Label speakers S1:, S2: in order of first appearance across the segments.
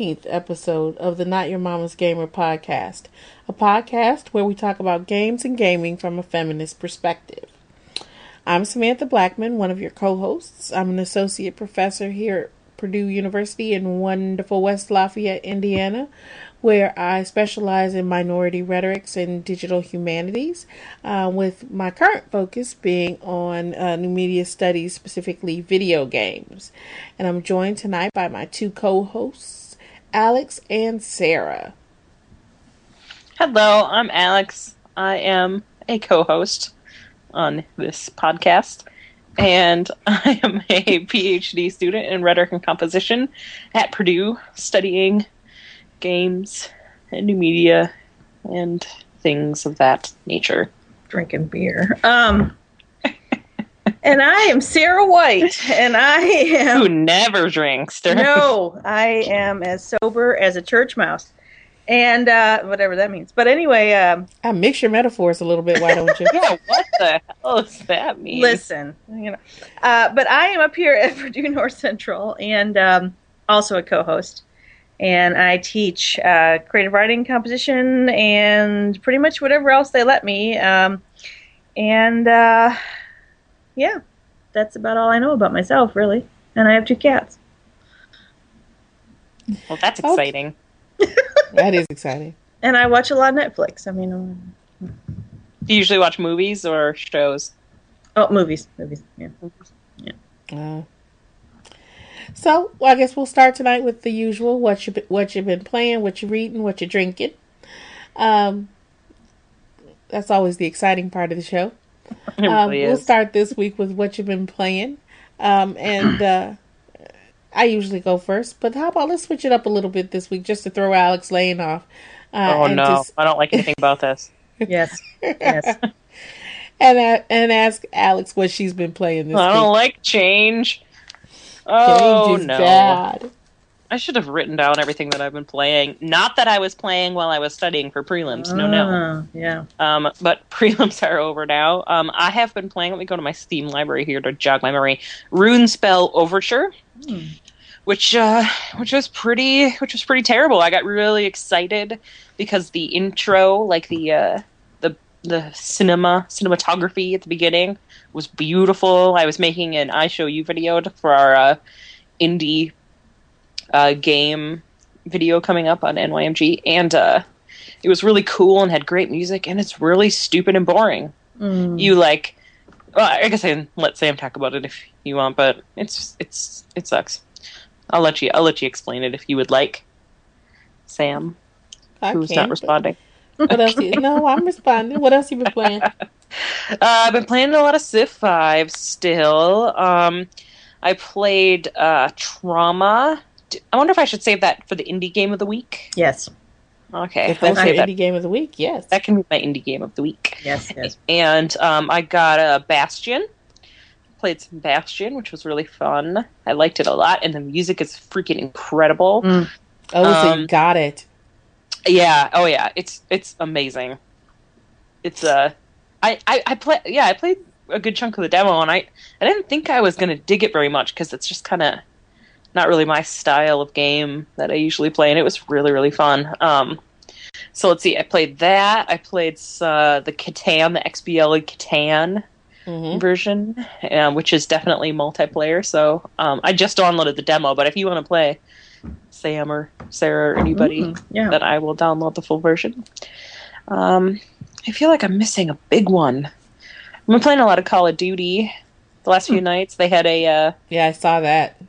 S1: 15th episode of the Not Your Mama's Gamer podcast, a podcast where we talk about games and gaming from a feminist perspective. I'm Samantha Blackmon, one of your co hosts. I'm an associate professor here at Purdue University in wonderful West Lafayette, Indiana, where I specialize in minority rhetorics and digital humanities, uh, with my current focus being on uh, new media studies, specifically video games. And I'm joined tonight by my two co hosts, Alex and Sarah.
S2: Hello, I'm Alex. I am a co host on this podcast. And I am a PhD student in rhetoric and composition at Purdue, studying games and new media and things of that nature.
S3: Drinking beer. Um, and I am Sarah White, and I am
S2: who never drinks.
S3: no, I am as sober as a church mouse, and uh, whatever that means. But anyway, um,
S1: I mix your metaphors a little bit. Why don't you?
S2: yeah, what the hell does that mean?
S3: Listen, you know, uh, but I am up here at Purdue North Central, and um, also a co-host and I teach uh, creative writing, composition, and pretty much whatever else they let me. Um, and uh, yeah, that's about all I know about myself, really. And I have two cats.
S2: Well, that's exciting.
S1: that is exciting.
S3: And I watch a lot of Netflix. I mean, um,
S2: do you usually watch movies or shows?
S3: Oh, movies, movies. Yeah,
S1: yeah. Uh, so well, I guess we'll start tonight with the usual: what you what you've been playing, what you're reading, what you're drinking. Um, that's always the exciting part of the show. Um, we'll start this week with what you've been playing, um, and uh, I usually go first. But how about let's switch it up a little bit this week, just to throw Alex Layne off.
S2: Uh, oh no, just... I don't like anything about this.
S3: yes, yes.
S1: and uh, and ask Alex what she's been playing this.
S2: I don't
S1: week.
S2: like change. Oh
S1: Change is
S2: no.
S1: bad.
S2: I should have written down everything that I've been playing. Not that I was playing while I was studying for prelims. No, no.
S3: Ah, Yeah.
S2: Um, but prelims are over now. Um, I have been playing. Let me go to my Steam library here to jog my memory. Runespell Overture,
S3: Hmm.
S2: which uh, which was pretty, which was pretty terrible. I got really excited because the intro, like the uh, the the cinema cinematography at the beginning, was beautiful. I was making an I show you video for our uh, indie uh, game video coming up on NYMG, and uh, it was really cool and had great music. And it's really stupid and boring.
S3: Mm.
S2: You like, well, I guess I can let Sam talk about it if you want, but it's it's it sucks. I'll let you I'll let you explain it if you would like, Sam,
S1: I
S2: who's not responding.
S1: What else? You, no, I'm responding. What else you been playing?
S2: Uh, I've been playing a lot of Civ 5 still. Um, I played uh, Trauma. D- I wonder if I should save that for the indie game of the week.
S3: Yes.
S2: Okay,
S1: If
S2: I'll
S1: that's your
S2: save that.
S1: indie game of the week, yes.
S2: That can be my indie game of the week.
S3: Yes. Yes.
S2: And um, I got a Bastion. Played some Bastion, which was really fun. I liked it a lot, and the music is freaking incredible.
S3: Mm.
S1: Oh, so
S2: um,
S1: you got it.
S2: Yeah. Oh yeah. It's it's amazing. It's uh, I I, I play yeah I played a good chunk of the demo and I I didn't think I was gonna dig it very much because it's just kind of not really my style of game that I usually play and it was really really fun. Um, so let's see. I played that. I played uh, the Catan, the XBL Catan
S1: hmm
S2: version, um, which is definitely multiplayer. So um, I just downloaded the demo, but if you want to play, Sam or Sarah or anybody,
S3: Mm, yeah.
S2: then I will download the full version. Um, I feel like I'm missing a big one. I've been playing a lot of Call of Duty the last few nights. They had a, uh,
S1: Yeah, I saw that.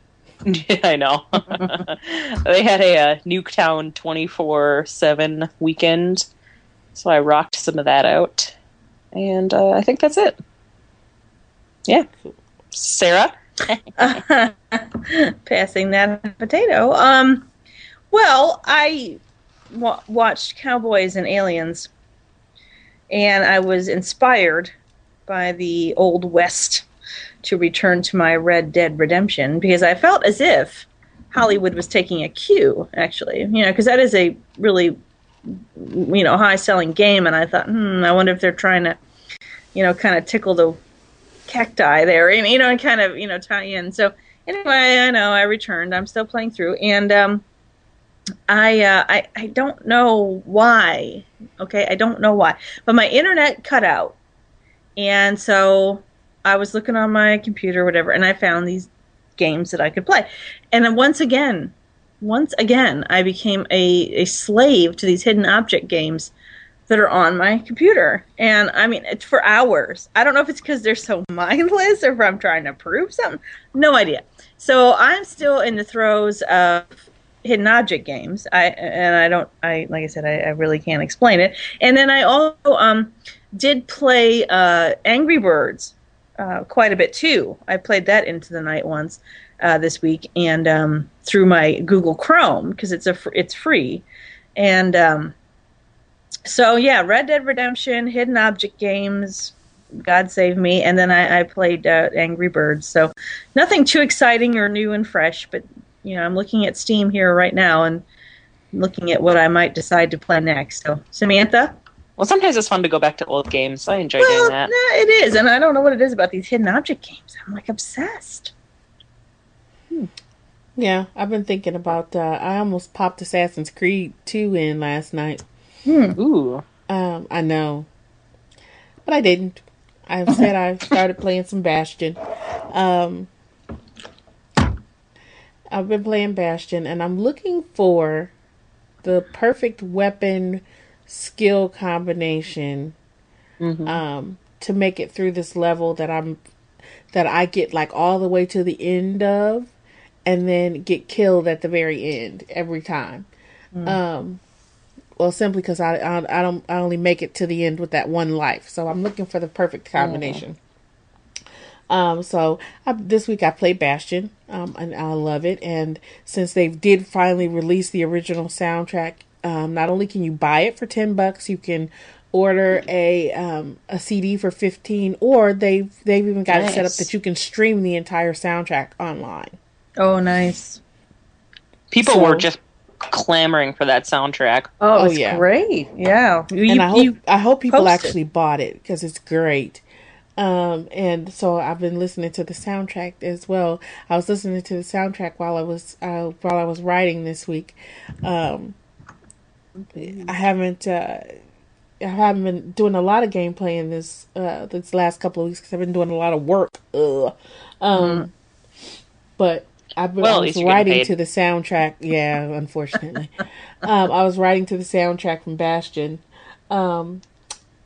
S2: Yeah, I know. they had a, uh Nuketown 24 7 weekend. So I rocked some of that out. And uh, I think that's it. Yeah. Sarah?
S3: Passing that potato. Um, well, I wa- watched Cowboys and Aliens, and I was inspired by the Old West to return to my Red Dead Redemption because I felt as if Hollywood was taking a cue, actually. You know, because that is a really, you know, high selling game, and I thought, hmm, I wonder if they're trying to, you know, kind of tickle the cacti there, and you know, and kind of you know tie in. So anyway, I know I returned. I'm still playing through, and um, I, uh, I I don't know why. Okay, I don't know why, but my internet cut out, and so I was looking on my computer, whatever, and I found these games that I could play, and then once again, once again, I became a a slave to these hidden object games that are on my computer. And I mean, it's for hours. I don't know if it's because they're so mindless or if I'm trying to prove something. No idea. So I'm still in the throes of hidden object games. I and I don't. I like I said, I, I really can't explain it. And then I also um, did play uh, Angry Birds uh, quite a bit too. I played that into the night once uh, this week, and um, through my Google Chrome because it's a fr- it's free, and um, so yeah, Red Dead Redemption, hidden object games, God save me, and then I, I played uh, Angry Birds. So nothing too exciting or new and fresh, but you know I'm looking at Steam here right now and looking at what I might decide to play next. So Samantha.
S2: Well, sometimes it's fun to go back to old games. I enjoy
S3: well,
S2: doing that.
S3: Yeah, it is, and I don't know what it is about these hidden object games. I'm like obsessed.
S1: Yeah, I've been thinking about. Uh, I almost popped Assassin's Creed 2 in last night.
S3: Hmm.
S2: Ooh.
S1: Um, I know, but I didn't. I said I started playing some Bastion. Um, I've been playing Bastion, and I'm looking for the perfect weapon skill combination
S2: Mhm.
S1: um, to make it through this level that I'm that I get like all the way to the end of, and then get killed at the very end every time. Um, well, simply because I, I I don't I only make it to the end with that one life, so I'm looking for the perfect combination. Um, so I, this week I played Bastion, um, and I love it. And since they did finally release the original soundtrack, um, not only can you buy it for ten bucks, you can order a um, a CD for fifteen, or they've they've even got it set up that you can stream the entire soundtrack online.
S3: Oh, nice.
S2: People
S1: So-
S2: were just clamoring for that soundtrack.
S3: Oh,
S1: Oh,
S3: it's
S1: yeah.
S3: great. Yeah. You,
S1: and I hope
S3: you-
S1: I hope people
S3: posted.
S1: actually bought it because it's great. Um, and so I've been listening to the soundtrack as well. I was listening to the soundtrack while I was uh, while I was writing this week. Um, I haven't uh, I haven't been doing a lot of gameplay in this uh, this last couple of weeks because I've been doing a lot of work. Ugh. Um, but I've been
S2: Well,
S1: I was
S2: least you're getting
S1: writing to the soundtrack. Yeah, unfortunately, um, I was writing to the soundtrack from Bastion. Um,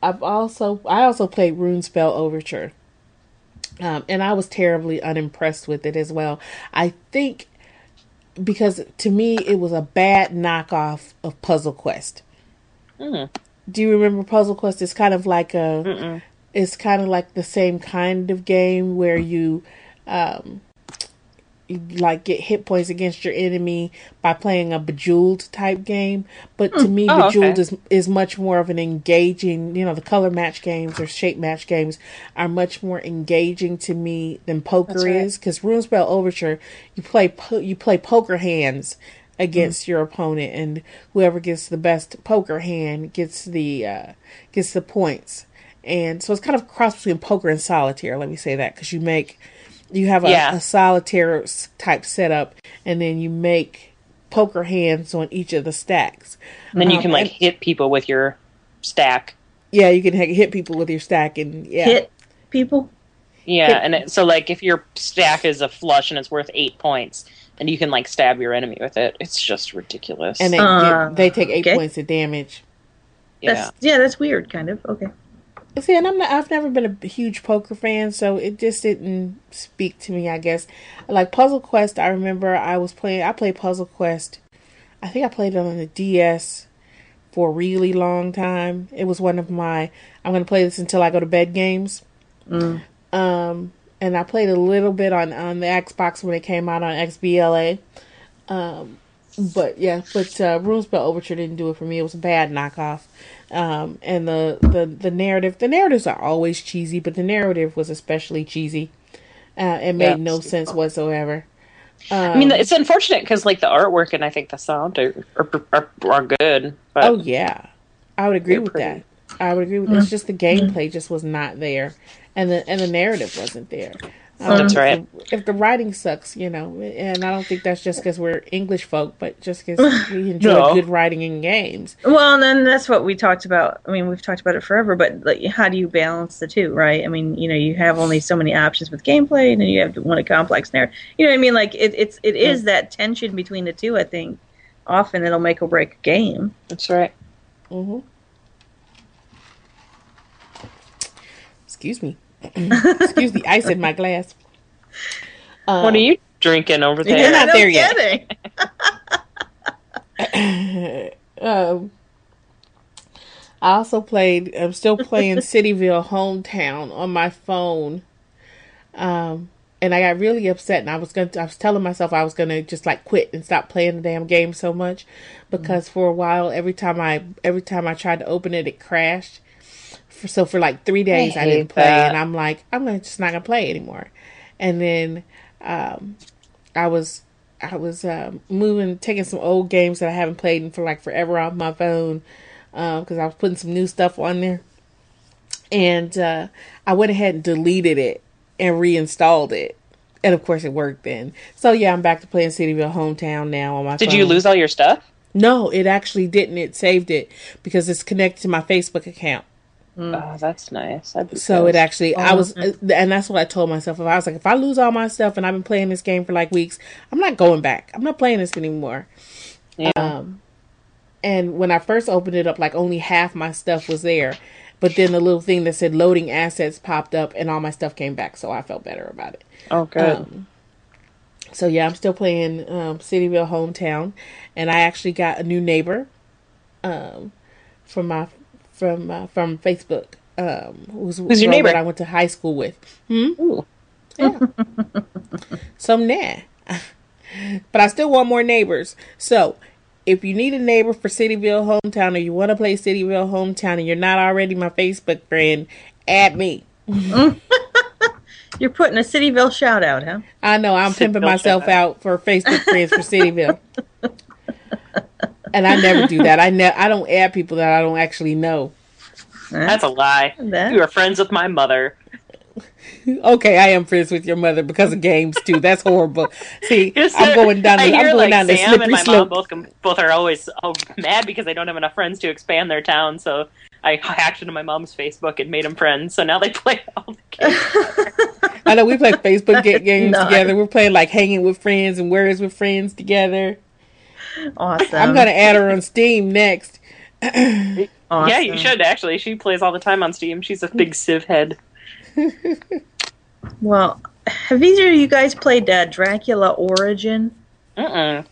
S1: I've also I also played Runespell Overture, um, and I was terribly unimpressed with it as well. I think because to me it was a bad knockoff of Puzzle Quest.
S2: Mm.
S1: Do you remember Puzzle Quest? It's kind of like a
S2: Mm-mm.
S1: it's kind of like the same kind of game where you um you like get hit points against your enemy by playing a bejeweled type game. But to me
S2: Oh,
S1: bejeweled
S2: okay.
S1: is is much more of an engaging you know the color match games or shape match games are much more engaging to me than poker
S2: That's right.
S1: is. Because runespell overture you play po- you play poker hands against your opponent and whoever gets the best poker hand gets the uh gets the points. And so it's kind of a cross between poker and solitaire let me say that because you make you have a,
S2: Yeah.
S1: a solitaire type setup and then you make poker hands on each of the stacks
S2: And then you
S1: Um,
S2: can like
S1: and-
S2: hit people with your stack.
S1: yeah you can hit people with your stack and yeah
S3: hit people.
S2: Yeah,
S1: Hit-
S2: and it, so like if your stack is a flush and it's worth eight points, and you can like stab your enemy with it. It's just ridiculous.
S1: and they
S3: Uh,
S1: get, they take eight
S3: okay.
S1: points of damage
S2: yeah,
S3: yeah, that's weird, kind of. Okay.
S1: See, and I'm not, I've never been a huge poker fan, so it just didn't speak to me. I guess like Puzzle Quest. I remember I was playing. I played Puzzle Quest. I think I played it on the DS for a really long time. It was one of my I'm going to play this until I go to bed games.
S3: Mm.
S1: Um, and I played a little bit on on the Xbox when it came out on XBLA. Um, but yeah, but uh, Runespell Overture didn't do it for me. It was a bad knockoff. Um, and the, the the narrative, the narratives are always cheesy, but the narrative was especially cheesy. Uh, it made
S2: Yeah.
S1: no sense whatsoever.
S2: I mean it's unfortunate because like the artwork and I think the sound are are, are, are good. But
S1: Oh yeah, I would agree with
S2: pretty.
S1: that. I would agree with that. It's just the gameplay just was not there, and the and the narrative wasn't there. Um,
S2: That's
S1: if
S2: right.
S1: the- If the writing sucks, you know, and I don't think that's just because we're English folk, but just because we enjoy
S2: No.
S1: good writing in games.
S3: Well, and then that's what we talked about. I mean, we've talked about it forever, but like, how do you balance the two, right? I mean, you know, you have only so many options with gameplay, and then you have to want a complex narrative. You know what I mean? Like, it, it's it is that tension between the two. I think often it'll make or break a game.
S2: That's right.
S1: hmm Excuse me. Excuse the ice in my glass. Um,
S2: what are you drinking over there?
S1: You're not
S3: no
S1: there yet. um, I also played. I'm still playing Cityville Hometown on my phone. Um, and I got really upset, and I was going. to I was telling myself I was going to just like quit and stop playing the damn game so much, because for a while, every time I every time I tried to open it, it crashed. For, so for like three days, I,
S2: hate
S1: didn't play,
S2: that.
S1: and I'm like, I'm gonna just not gonna play anymore. And then, um, I was I was um, moving, taking some old games that I haven't played in for like forever off my phone because I was putting some new stuff on there, and uh, I went ahead and deleted it and reinstalled it, and of course it worked then. So yeah, I'm back to playing Cityville Hometown now on my.
S2: Did
S1: phone.
S2: you lose all your stuff?
S1: No, it actually didn't. It saved it because it's connected to my Facebook account.
S2: Oh, that's nice. I'd be
S1: So it
S2: pissed.
S1: actually, I was, uh, and that's what I told myself. If I was like, if I lose all my stuff and I've been playing this game for like weeks, I'm not going back. I'm not playing this anymore.
S2: Yeah.
S1: Um, and when I first opened it up, like only half my stuff was there, but then the little thing that said loading assets popped up, and all my stuff came back. So I felt better about it.
S2: oh, good.
S1: Um, so yeah, I'm still playing um, Cityville Hometown, and I actually got a new neighbor, um, from my from uh, from Facebook. Um, who's,
S2: Who's your neighbor?
S1: That I went to high school with. Hmm. Yeah. so nah, but I still want more neighbors. So. If you need a neighbor for Cityville Hometown or you want to play Cityville Hometown and you're not already my Facebook friend, add me.
S3: You're putting a Cityville shout out, huh?
S1: I know I'm pimping myself
S2: out.
S1: out for Facebook friends for Cityville. and I never do that. I ne- I don't add people that I don't actually know.
S2: That's a lie.
S3: That-
S2: You are friends with my mother.
S1: Okay, I am friends with your mother because of games too. That's horrible. See,
S2: Yes,
S1: I'm going down. The,
S2: I
S1: I'm
S2: hear,
S1: going
S2: like,
S1: down the
S2: Sam and
S1: slippery
S2: my mom both com- both are always oh, mad because they don't have enough friends to expand their town. So I hacked into my mom's Facebook and made them friends. So now they play all the games.
S1: I know we play Facebook ga- games
S3: Nice.
S1: together. We're playing like hanging with friends and words with friends together.
S3: Awesome.
S1: I'm gonna add her on Steam next.
S3: Awesome.
S2: Yeah, you should actually. She plays all the time on Steam. She's a big Civ head.
S3: Well, have either of you guys played uh, Dracula Origin?
S2: Mm-mm.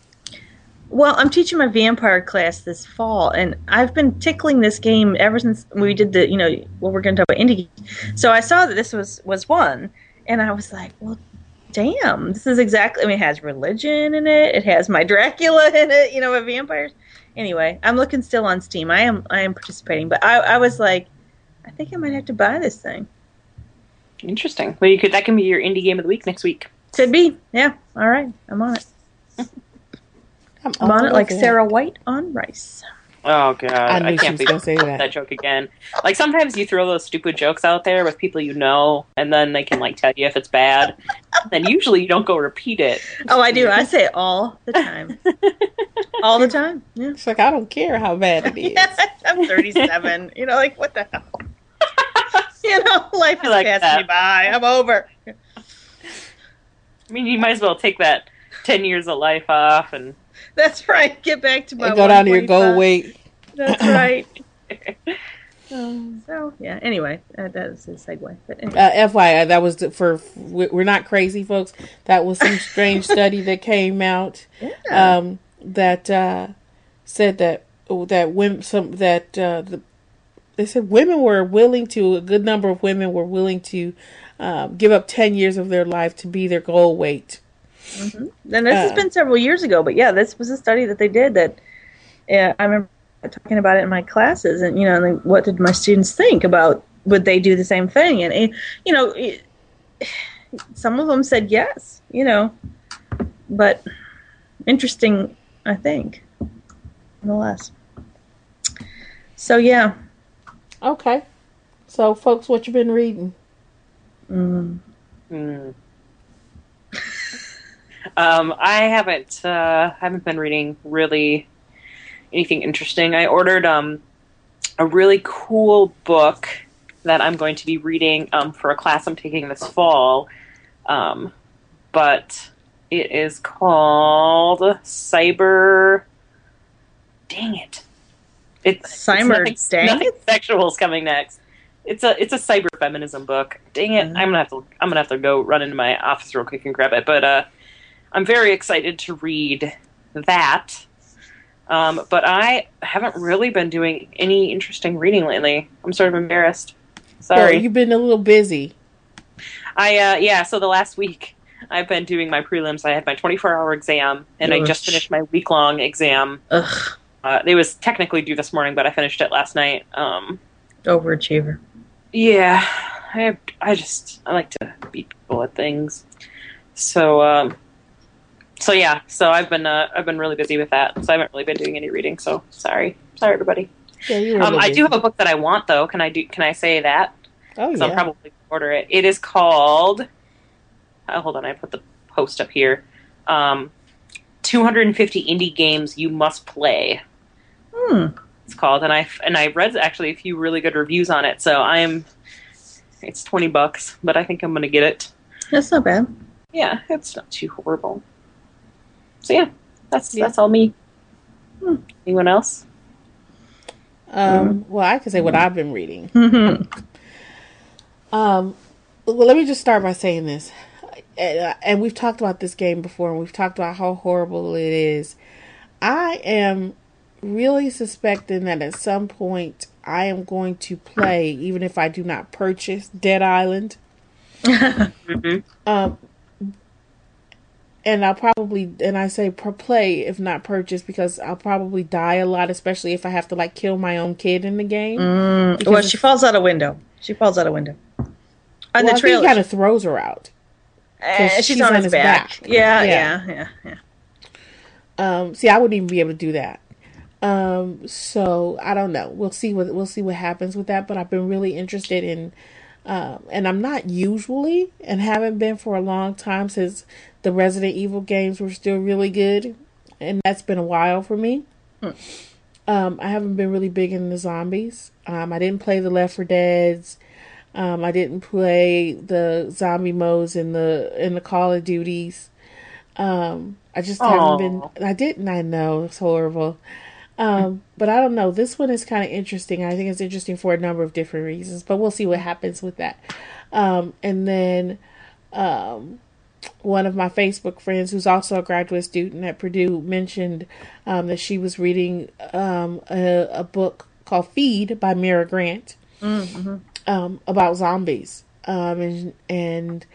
S3: Well, I'm teaching my vampire class this fall, and I've been tickling this game ever since we did the, you know, well, we're going to talk about indie. So I saw that this was was one, and I was like, well, damn, this is exactly. I mean, it has religion in it. It has my Dracula in it. You know, with vampires. Anyway, I'm looking still on Steam. I am I am participating, but I I was like, I think I might have to buy this thing.
S2: Interesting. Well, you could that can be your indie game of the week next week.
S3: Could be. Yeah. All right. I'm on it.
S1: I'm,
S3: I'm on it like Sarah White on rice.
S2: Oh god,
S1: I
S2: I, can't
S1: was
S2: be
S1: gonna say that.
S2: that joke again. Like sometimes you throw those stupid jokes out there with people you know, and then they can like tell you if it's bad. then usually you don't go repeat it.
S3: Oh, I do. I say it all the time. all the time. Yeah.
S1: She's like, I don't care how bad it is.
S3: Yeah, I'm 37. you know, like what the hell? you know, life
S2: I
S3: is
S2: like
S3: passing
S2: that.
S3: me by. I'm over.
S2: I mean, you might as well take that ten years of life off and
S3: That's right. Get back to my.
S1: And go down to your goal weight.
S3: That's right. Um, so yeah. Anyway, uh, that was a segue. But anyway.
S1: Uh, FYI, that was for we- we're not crazy, folks. That was some strange study that came out
S3: yeah.
S1: um, that uh, said that that women some that uh, the, they said women were willing to a good number of women were willing to um, give up ten years of their life to be their goal weight.
S3: And this has
S1: Uh,
S3: been several years ago, but yeah, this was a study that they did that uh, I remember talking about it in my classes, and you know, like, what did my students think about would they do the same thing? And eh, you know, it, some of them said yes, you know, but interesting, I think, nonetheless. So yeah,
S1: Okay, so folks, what you been reading?
S3: mm,
S2: mm, Um, I haven't uh, haven't been reading really anything interesting. I ordered um, a really cool book that I'm going to be reading um, for a class I'm taking this fall. Um, but it is called Cyber. Dang it! It's
S3: Cyber.
S2: It's
S3: dang
S2: nothing sexual is coming next. It's a it's a cyber feminism book. Dang it!
S3: Mhm.
S2: I'm gonna have to I'm gonna have to go run into my office real quick and grab it. But uh, I'm very excited to read that. Um, but I haven't really been doing any interesting reading lately. I'm sort of embarrassed.
S1: So
S2: Sorry.
S1: you've been a little busy.
S2: I uh, yeah. So the last week I've been doing my prelims. I had my 24 hour exam, and I just finished my week long exam.
S3: Ugh,
S2: Uh, it was technically due this morning, but I finished it last night. Um,
S3: overachiever.
S2: yeah, I I just I like to beat people at things. So um, so yeah. So I've been uh, I've been really busy with that. So I haven't really been doing any reading. So sorry, sorry everybody.
S1: Yeah, you
S2: Um, I do have a book that I want though. Can I do? Can I say that?
S1: Oh
S2: So I'll
S1: yeah.
S2: probably order it. It is called. Oh, hold on, I put the post up here. Um, 250 indie games you must play.
S3: Hmm.
S2: It's called, and I and I read actually a few really good reviews on it. So I'm. It's 20 bucks, but I think I'm gonna get it.
S3: That's not bad.
S2: Yeah, it's not too horrible. So yeah, that's
S1: Yeah.
S2: that's all me.
S3: Hmm.
S2: Anyone else?
S1: Um, well, I can say what I've been reading.
S3: Mhm.
S1: Um, well, let me just start by saying this, and, and we've talked about this game before, and we've talked about how horrible it is. I am really suspecting that at some point I am going to play, even if I do not purchase Dead Island.
S2: hmm
S1: Um, and I'll probably, and I say per play if not purchase because I'll probably die a lot, especially if I have to like kill my own kid in the game.
S3: Mm.
S1: Because
S3: Well, she falls out a window. She falls out a window. On
S1: well,
S3: the trailer,
S1: he kind of throws her out. 'cause
S3: she's,
S1: she's
S3: on,
S1: on
S3: his,
S1: his
S3: back.
S1: back.
S3: Yeah,
S1: Yeah.
S3: yeah, yeah, yeah.
S1: Um, see, I wouldn't even be able to do that. Um, so I don't know. We'll see what we'll see what happens with that. But I've been really interested in, um, and I'm not usually, and haven't been for a long time since the Resident Evil games were still really good, and that's been a while for me.
S3: Hmm.
S1: Um, I haven't been really big in the zombies. Um, I didn't play the Left 4 Dead's. Um, I didn't play the zombie modes in the in the Call of Duties. Um, I just
S2: Aw.
S1: haven't been. I didn't. I know it's horrible. Um, but I don't know. This one is kind of interesting. I think it's interesting for a number of different reasons. But we'll see what happens with that. Um, and then um, one of my Facebook friends, who's also a graduate student at Purdue, mentioned um, that she was reading um, a, a book called Feed by Mira Grant
S3: Mm-hmm.
S1: um, about zombies. Um, and and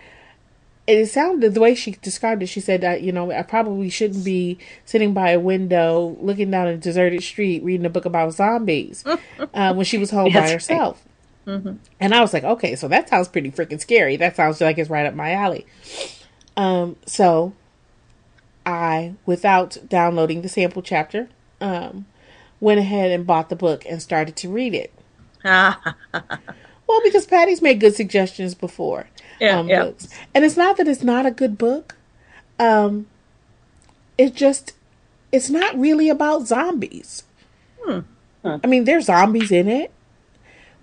S1: it sounded the way she described it. She said that you know I probably shouldn't be sitting by a window looking down a deserted street reading a book about zombies uh, when she was home by
S2: That's right.
S1: herself.
S3: Mhm.
S1: And I was like, okay, so that sounds pretty freaking scary. That sounds like it's right up my alley. Um, so I, without downloading the sample chapter, um, went ahead and bought the book and started to read it. Well, because Patty's made good suggestions before.
S3: Yeah,
S1: um,
S3: yeah.
S1: books. And it's not that it's not a good book. Um, it's just, it's not really about zombies.
S3: Hmm.
S2: Huh.
S1: I mean, there's zombies in it,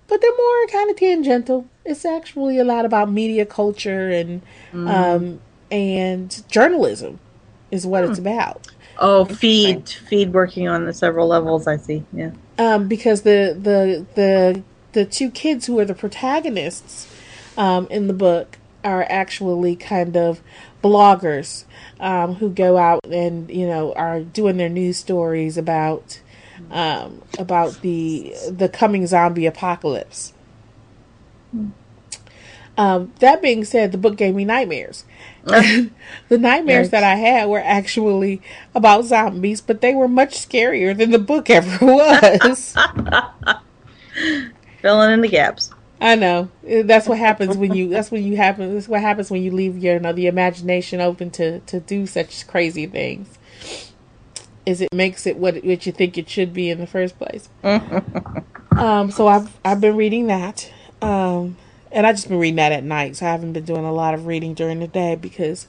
S1: but they're more kind of tangential. It's actually a lot about media culture and um, and journalism is what it's about.
S3: Oh, feed, feed working on the several levels. I see. Yeah.
S1: um, because the the the the two kids who are the protagonists um, in the book are actually kind of bloggers um, who go out and you know are doing their news stories about um, about the the coming zombie apocalypse. Um, that being said, the book gave me nightmares. the nightmares
S3: Yikes.
S1: that I had were actually about zombies, but they were much scarier than the book ever was.
S3: Filling in the gaps.
S1: I know. That's what happens when you. That's when you happen. That's what happens when you leave your, you know, the imagination open to to do such crazy things. Is it makes it what what you think it should be in the first place. um. So I've I've been reading that. Um. And I just been reading that at night, so I haven't been doing a lot of reading during the day because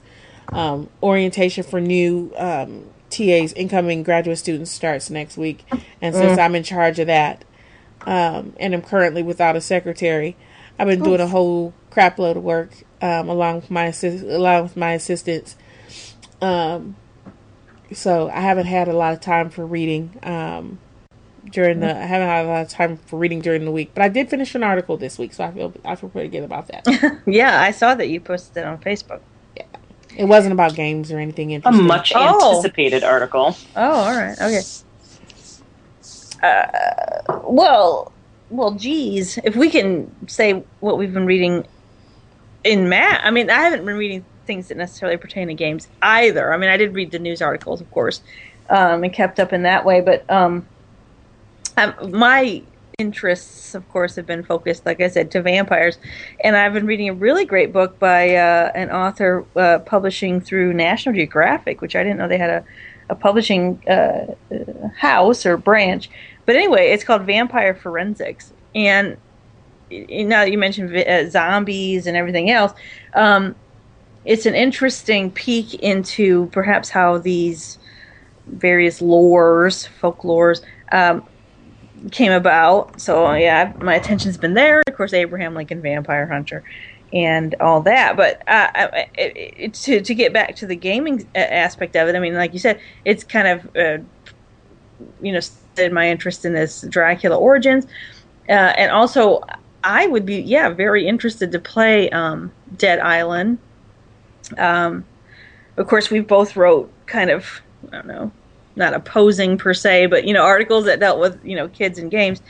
S1: um, orientation for new um, TAs, incoming graduate students, starts next week, and since I'm in charge of that, um, and I'm currently without a secretary, I've been doing a whole crap load of work um, along with my assist- along with my assistants. Um, so I haven't had a lot of time for reading um, during the. I haven't had a lot of time for reading during the week, but I did finish an article this week, so I feel I feel pretty good about that.
S3: Yeah, I saw that you posted it on Facebook.
S1: Yeah, it wasn't about games or anything
S2: A
S1: interesting.
S2: much
S3: Oh.
S2: anticipated article.
S3: Oh, all right. Okay. Uh, well, well, geez, if we can say what we've been reading in math, I mean, I haven't been reading things that necessarily pertain to games either. I mean, I did read the news articles, of course, um, and kept up in that way. But um, um, my interests, of course, have been focused, like I said, to vampires. And I've been reading a really great book by uh, an author uh, publishing through National Geographic, which I didn't know they had a, a publishing uh, house or branch. But anyway, it's called Vampire Forensics. And now that you mentioned uh, zombies and everything else, um, it's an interesting peek into perhaps how these various lores, folklores, um, came about. So yeah, my attention's been there. Of course, Abraham Lincoln Vampire Hunter, and all that. But uh, it, it, to to get back to the gaming aspect of it, I mean, like you said, it's kind of uh, you know my interest in this Dracula Origins, uh, and also I would be yeah very interested to play um, Dead Island. Um, of course, we both wrote kind of I don't know not opposing per se, but you know, articles that dealt with you know kids and games.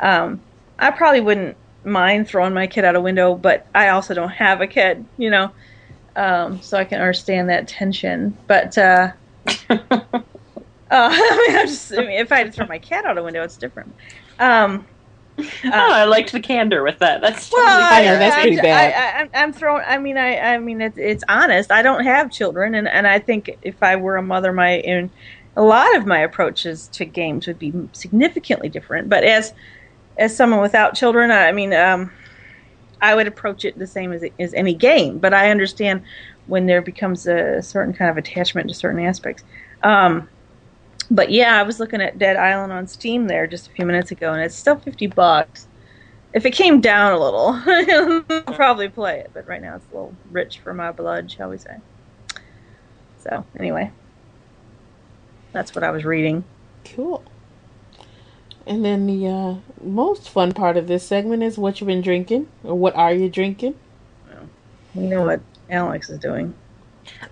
S3: Um, I probably wouldn't mind throwing my kid out a window, but I also don't have a kid, you know, um, so I can understand that tension. But uh, uh, I mean, I'm just I mean, if I had to throw my cat out a window, it's different. Um,
S2: oh, I liked the candor with that. That's
S3: well,
S1: I know, that's
S3: I-
S1: pretty
S3: I-
S1: bad.
S3: I, I, I'm throwing. I mean, I, I mean, it's, it's honest. I don't have children, and, and I think if I were a mother, my in a lot of my approaches to games would be significantly different. But as as someone without children, I mean, um, I would approach it the same as as any game. But I understand when there becomes a certain kind of attachment to certain aspects. Um, but yeah, I was looking at Dead Island on Steam there just a few minutes ago, and it's still fifty bucks. If it came down a little, I'll probably play it. But right now, it's a little rich for my blood, shall we say? So anyway, that's what I was reading.
S1: Cool. And then the uh, most fun part of this segment is what you've been drinking, or what are you drinking?
S3: We know what Alex is doing.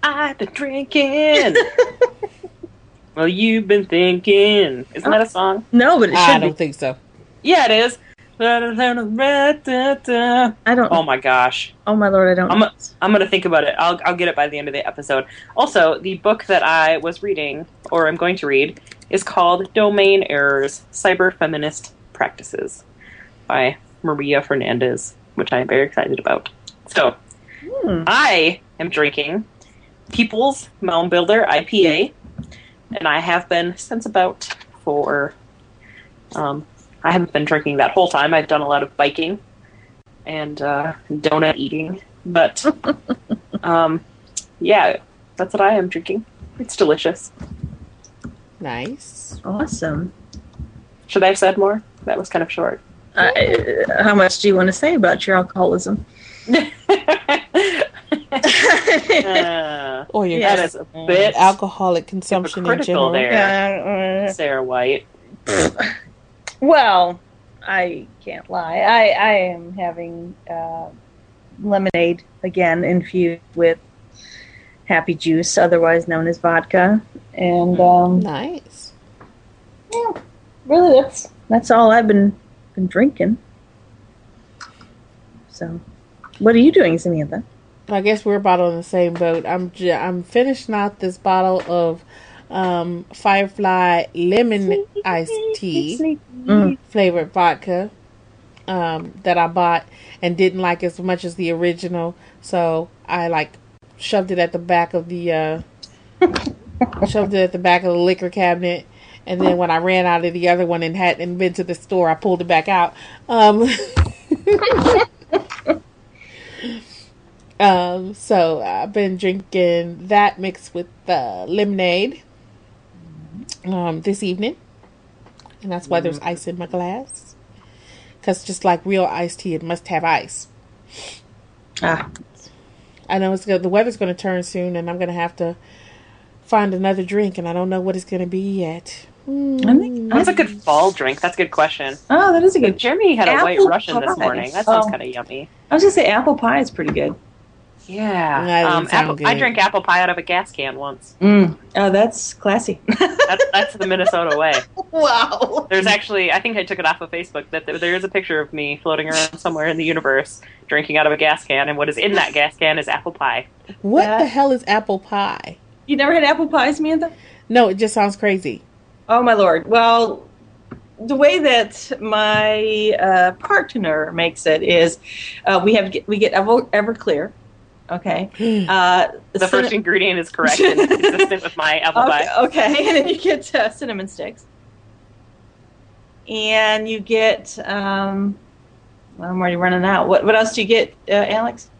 S2: I've been drinking. well, you've been thinking. Isn't that a song?
S3: No, but it should
S1: I
S3: should
S1: don't
S3: be.
S1: think so.
S2: Yeah, it is.
S3: I don't.
S2: Oh
S3: Oh,
S2: my gosh.
S3: Oh my lord, I don't.
S2: I'm a- I'm gonna think about it. I'll I'll get it by the end of the episode. Also, the book that I was reading, or I'm going to read, is called Domain Errors: Cyber Feminist Practices by Maria Fernandez, which I am very excited about. So,
S3: Hmm.
S2: I am drinking People's Mound Builder IPA, and I have been since about for. Um, I haven't been drinking that whole time. I've done a lot of biking and uh, donut eating, but um, yeah, that's what I am drinking. It's delicious.
S1: Nice.
S3: Awesome.
S2: Should I have said more? That was kind of short.
S3: Uh, how much do you want to say about your alcoholism?
S2: Uh,
S1: Or your
S3: Yeah.
S2: that is a bit
S1: alcoholic consumption in general.
S2: there,
S3: Uh,
S2: Sarah White.
S3: well, I can't lie. I, I am having uh, lemonade again infused with happy juice, otherwise known as vodka, and um,
S1: Nice.
S3: yeah, really that's that's all I've been been drinking. So, what are you doing, Samantha?
S1: I guess we're about on the same boat. I'm j- I'm finishing out this bottle of um, Firefly lemon iced tea
S3: Mm.
S1: flavored vodka um, that I bought and didn't like as much as the original, so I like shoved it at the back of the uh, shoved it at the back of the liquor cabinet. And then when I ran out of the other one and hadn't been to the store, I pulled it back out. Um, Um, so I've been drinking that mixed with uh, lemonade um, this evening, and that's why there's ice in my glass. Because just like real iced tea, it must have ice.
S3: Ah,
S1: I know it's good. The weather's going to turn soon, and I'm going to have to find another drink, and I don't know what it's going to be yet. Hmm.
S3: I think-
S2: What's a good fall drink? That's a good question.
S3: oh, that is a good.
S2: Jeremy had a white
S3: Apple
S2: Russian this morning. That sounds
S3: Oh.
S2: kind of yummy.
S3: I was gonna say apple pie is pretty good.
S2: Yeah.
S1: That doesn't
S2: Um,
S1: sound
S2: apple, I
S1: good.
S2: drank apple pie out of a gas can once.
S3: Mm. Oh, that's classy.
S2: That's, that's the Minnesota way.
S3: wow.
S2: There's actually, I think I took it off of Facebook, that there- there is a picture of me floating around somewhere in the universe drinking out of a gas can, and what is in that gas can is apple pie.
S1: What
S3: That-
S1: the hell is apple pie?
S3: You never had apple pie, Samantha?
S1: No, it just sounds crazy.
S3: Oh my lord. Well, the way that my uh, partner makes it is, uh, we have we get Ever, Everclear. Okay. Uh,
S2: The
S3: cin-
S2: first ingredient is correct and consistent with my apple
S3: Okay,
S2: pie.
S3: okay, and then you get uh, cinnamon sticks, and you get. Um, well, I'm already running out. What what else do you get, uh, Alex?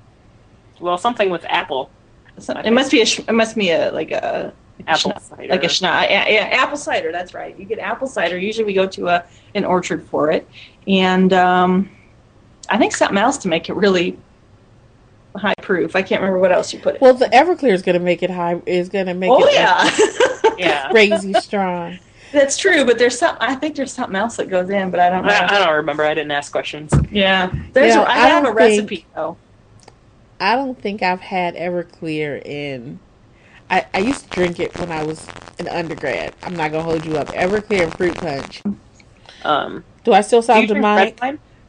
S2: Well, something with apple.
S3: Some- It must be a. sh- It must be a like a
S2: Apple
S3: Schna-
S2: cider.
S3: like a schna- yeah, yeah, apple cider. That's right. You get apple cider. Usually, we go to a an orchard for it, and um, I think something else to make it really high proof. I can't remember what else you put it.
S1: Well, the Everclear is going to make it high. Is going to make
S3: oh
S1: it
S3: yeah,
S2: yeah.
S1: crazy strong.
S3: that's true. But there's some. I think there's something else that goes in, but I don't know.
S2: I, I don't remember. I didn't ask questions.
S3: Yeah, there's.
S1: Yeah,
S3: a, I
S1: I
S3: have a
S1: don't
S3: recipe
S1: think-
S3: though.
S1: I don't think I've had Everclear in. I, I used to drink it when I was an undergrad. I'm not gonna hold you up. Everclear and fruit punch.
S2: Um,
S1: Do I still
S2: do
S1: sound
S2: you drink
S1: demonic?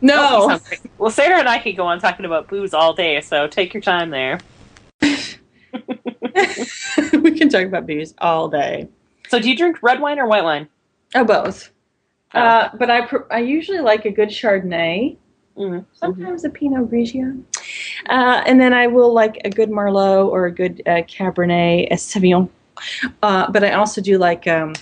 S2: Red wine? You
S3: No.
S2: Well, Sarah and I could go on talking about booze all day, so take your time there.
S3: we can talk about booze all day.
S2: So, do you drink red wine or white wine?
S3: Oh, both.
S2: Oh.
S3: Uh, but I pr- I usually like a good Chardonnay.
S2: Mhm.
S3: Sometimes a Pinot Grigio. Uh, and then I will like a good Merlot or a good uh, Cabernet Sauvignon. Uh, but I also do like um,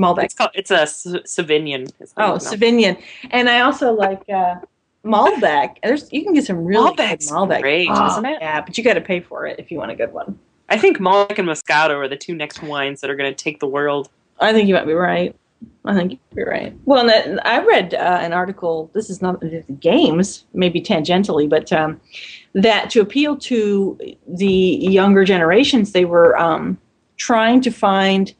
S3: Malbec.
S2: It's called. It's a Sauvignon.
S3: Oh. Sauvignon. And I also like uh, Malbec. There's you can get some really
S2: Malbec's
S3: good Malbec.
S2: great,
S3: Oh,
S2: isn't it?
S3: Yeah, but you got to pay for it if you want a good one.
S2: I think Malbec and Moscato are the two next wines that are going to take the world.
S3: I think you might be right. I think you're right. Well, and I read uh, an article. This is not the games, maybe tangentially, but um, that to appeal to the younger generations, they were um, trying to find.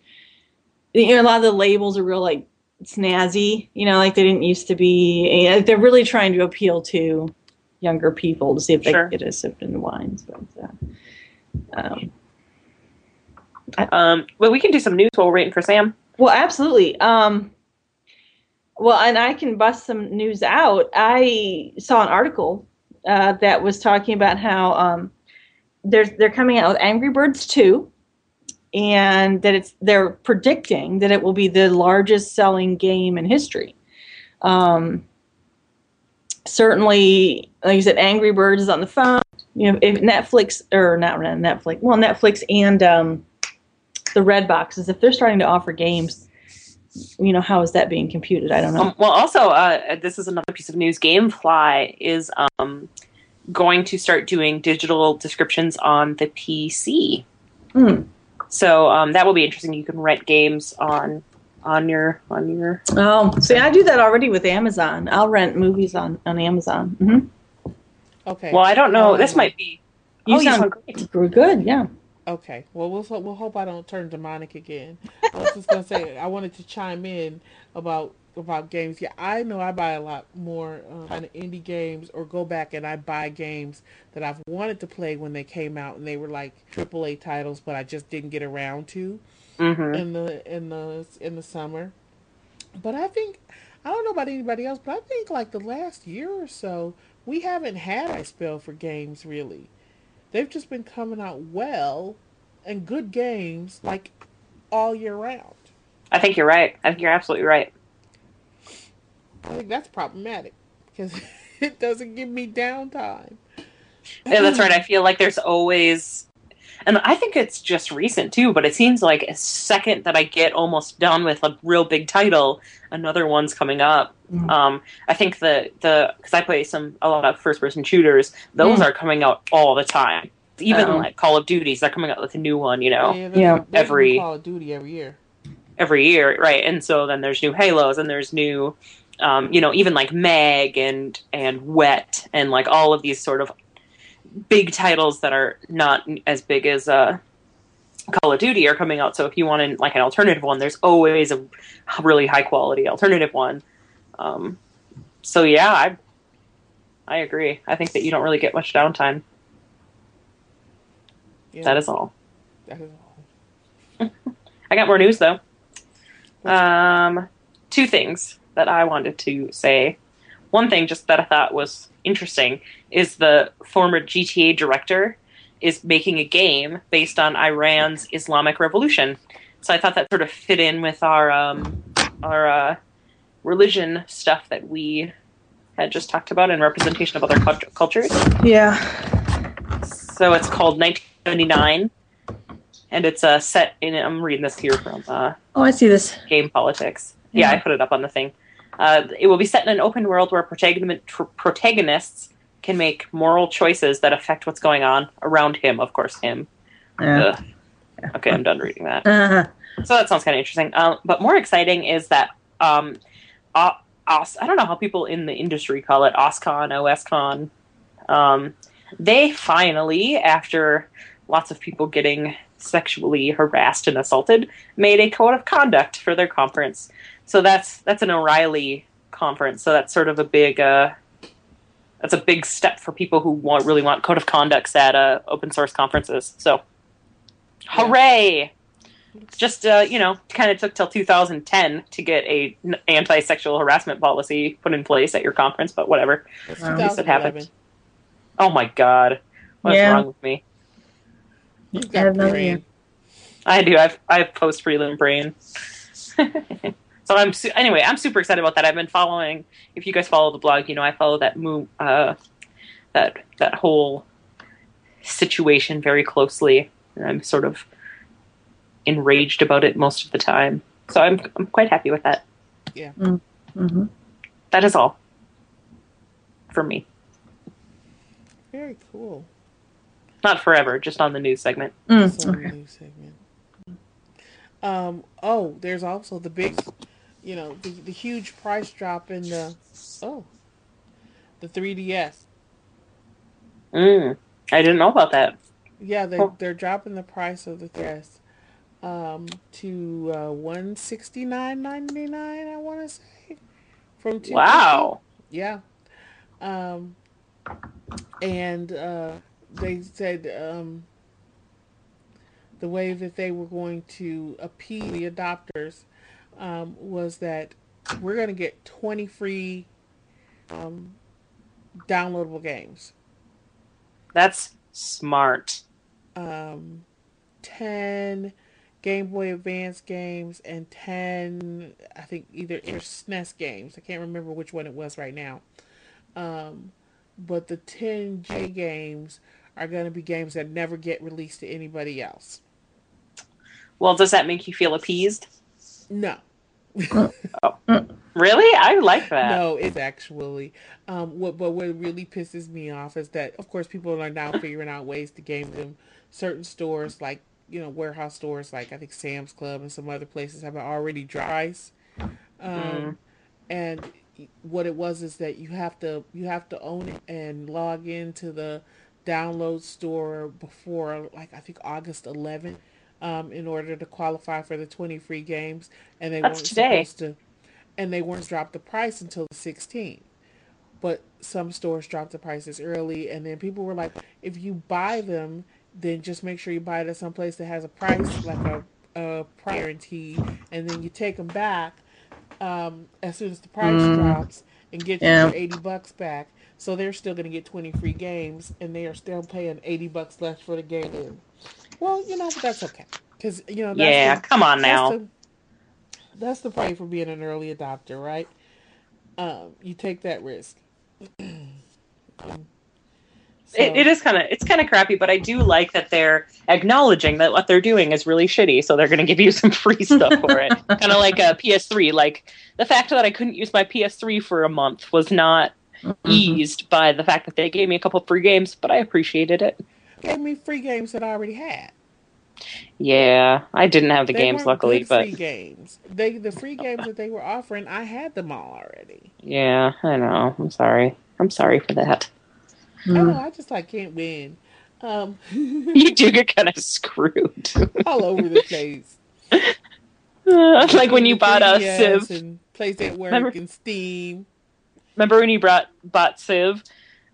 S3: You know, a lot of the labels are real like snazzy. You know, like they didn't used to be. eh, They're really trying to appeal to younger people to see if they
S2: Sure.
S3: can get a sip in the wines. But, uh, um,
S2: Um, well, we can do some news while we're waiting for Sam.
S3: Well, absolutely. Um, well, and I can bust some news out. I saw an article uh, that was talking about how um, they're they're coming out with Angry Birds two, and that it's they're predicting that it will be the largest selling game in history. Um, certainly, like you said, Angry Birds is on the phone. You know, if Netflix or not Netflix, well, Netflix and um, the red boxes, if they're starting to offer games, you know, how is that being computed? I don't know.
S2: Um, well, also, uh, this is another piece of news. GameFly is um, going to start doing digital descriptions on the PC.
S3: Hmm.
S2: So um, that will be interesting. You can rent games on on your on your.
S3: Oh, see, I do that already with Amazon. I'll rent movies on on Amazon. Mm-hmm.
S1: Okay.
S2: Well, I don't know. This
S1: Um,
S2: might be.
S3: You
S2: oh,
S3: sound
S2: great.
S3: We're good. Yeah.
S1: Okay. Well, we'll we'll hope I don't turn demonic again. I was just gonna say I wanted to chime in about about games. Yeah, I know I buy a lot more um, kind of indie games, or go back and I buy games that I've wanted to play when they came out, and they were like AAA titles, but I just didn't get around to
S2: hmm
S1: in the in the in the summer. But I think I don't know about anybody else, but I think like the last year or so, we haven't had a spell for games really. They've just been coming out well and good games like all year round.
S2: I think you're right. I think you're absolutely right.
S1: I think that's problematic because it doesn't give me downtime.
S2: Yeah, that's right. I feel like there's always. and I think it's just recent too. But it seems like a second that I get almost done with a real big title, another one's coming up.
S3: Mhm.
S2: Um, I think the the because I play some a lot of first person shooters, those
S3: Mm.
S2: are coming out all the time. Even
S3: Oh.
S2: like Call of Duties, they're coming out with a new one, you know,
S1: Yeah,
S3: Yeah.
S1: a-
S2: Every-
S1: Call of Duty every year.
S2: every year, right? And so then there's new Halos and there's new, um, you know, even like Mag and and Wet and like all of these sort of big titles that are not as big as uh, Call of Duty are coming out. So if you want like an alternative one, there's always a really high quality alternative one. Um, so yeah, I I agree. I think that you don't really get much downtime.
S1: Yeah,
S2: That is all.
S1: that is all.
S2: I got more news though. Um, two things that I wanted to say. One thing just that I thought was interesting is the former GTA director is making a game based on Iran's Islamic Revolution. So I thought that sort of fit in with our um, our uh, religion stuff that we had just talked about and representation of other cult- cultures.
S3: Yeah.
S2: So it's called 1979, and it's uh, set in. I'm reading this here from uh,
S3: Oh, I see this.
S2: game politics. Yeah,
S3: Yeah.
S2: I put it up on the thing. Uh, it will be set in an open world where protagonists can make moral choices that affect what's going on around him. Of course, him.
S3: Yeah.
S2: Okay, I'm done reading that.
S3: Uh-huh.
S2: So that sounds kind of interesting. Um, but more exciting is that um, uh, Os- I don't know how people in the industry call it OSCON, OSCON. Um, they finally, after lots of people getting sexually harassed and assaulted, made a code of conduct for their conference. So that's that's an O'Reilly conference. So that's sort of a big uh, that's a big step for people who want really want code of conducts at uh, open source conferences. So, hooray! It's Just uh, you know, kind of took till 2010 to get a n- anti-sexual harassment policy put in place at your conference, but whatever.
S3: Wow.
S2: At least it happened. Oh my god, what's
S3: Yeah.
S2: wrong with me?
S1: You
S3: I
S1: got
S3: have no
S1: brain.
S3: idea.
S2: I do. I've I have post prelim brain. so I'm su- anyway. I'm super excited about that. I've been following. If you guys follow the blog, you know I follow that move, uh, that that whole situation very closely, and I'm sort of enraged about it most of the time. So I'm I'm quite happy with that. Yeah.
S3: hmm
S2: That is all for me.
S1: Very cool.
S2: Not forever, just on the news segment.
S3: Mm,
S1: So,
S3: okay.
S1: new segment. Um. Oh, there's also the big, you know, the, the huge price drop in the oh, the 3ds.
S2: Mm, I didn't know about that.
S1: Yeah, they
S2: Oh.
S1: they're dropping the price of the 3ds um to uh 169.99 I want to say from 250.
S2: Wow.
S1: Yeah. Um and uh they said um the way that they were going to appease the adopters um was that we're going to get 20 free um downloadable games.
S2: That's smart.
S1: Um 10 Game Boy Advance games and 10 I think either SNES games. I can't remember which one it was right now. Um, but the 10J games are going to be games that never get released to anybody else.
S2: Well, does that make you feel appeased?
S1: No.
S2: Really? I like that.
S1: No, it's actually um, what. But what really pisses me off is that, of course, people are now figuring out ways to game them. Certain stores, like you know, warehouse stores, like I think Sam's Club and some other places, have already dries. Um,
S2: Mm.
S1: And what it was is that you have to you have to own it and log into the download store before like I think August 11th um, in order to qualify for the 20 free games. And they
S2: That's
S1: weren't
S2: today.
S1: supposed to and they weren't dropped the price until the 16th. But some stores dropped the prices early, and then people were like, if you buy them, then just make sure you buy it at some place that has a price, like a, a guarantee, and then you take them back um, as soon as the price
S3: Mm.
S1: drops and get
S3: Yeah.
S1: your 80 bucks back. So they're still going to get 20 free games, and they are still paying 80 bucks less for the game. Well, you know, that's okay. Because, you know, that's
S2: yeah,
S1: the,
S2: come on
S1: that's
S2: now.
S1: the, that's the point for being an early adopter, right? Um, you take that risk. Um,
S2: It, it is kind of it's kind of crappy, but I do like that they're acknowledging that what they're doing is really shitty, so they're going to give you some free stuff for it. kind of like a PS3. Like the fact that I couldn't use my PS3 for a month was not
S3: Mm-hmm.
S2: eased by the fact that they gave me a couple free games, but I appreciated it.
S1: Gave me free games that I already had.
S2: Yeah, I didn't have the
S1: They
S2: games luckily,
S1: good
S2: but
S1: free games. They the free games that they were offering, I had them all already.
S2: yeah, I know. I'm sorry. I'm sorry for that.
S1: I
S3: Mm.
S1: don't know. I just like can't win. Um,
S2: You do get kind of screwed.
S1: all over the place.
S2: like when you bought a
S1: 3DS
S2: Civ.
S1: and PlayStation Work
S2: Remember-
S1: and Steam.
S2: Remember when you brought bought Civ,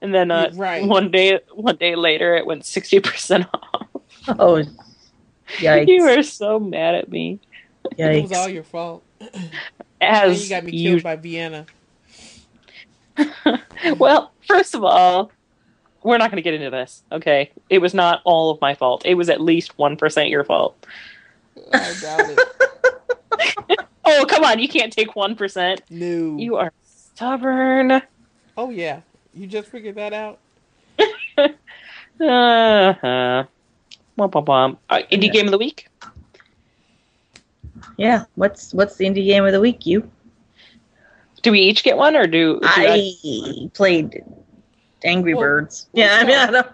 S2: and then uh,
S1: Right.
S2: one day one day later it went sixty percent off.
S3: Oh, yikes!
S2: You were so mad at me.
S1: It was all your fault. And
S2: As
S1: you got me
S2: you-
S1: killed by Vienna.
S2: well, first of all, we're not going to get into this. Okay, it was not all of my fault. It was at least one percent your fault.
S1: I doubt it.
S2: Oh come on, you can't take one percent.
S1: No.
S2: You are stubborn.
S1: Oh yeah. You just figured that out.
S2: Uh-huh. Womp womp womp. Uh, indie
S3: Yeah.
S2: game of the week.
S3: Yeah. What's what's the indie game of the week? You?
S2: Do we each get one, or do, do
S3: I played Angry
S1: Well,
S3: Birds.
S1: let's
S3: Yeah, I mean, I don't.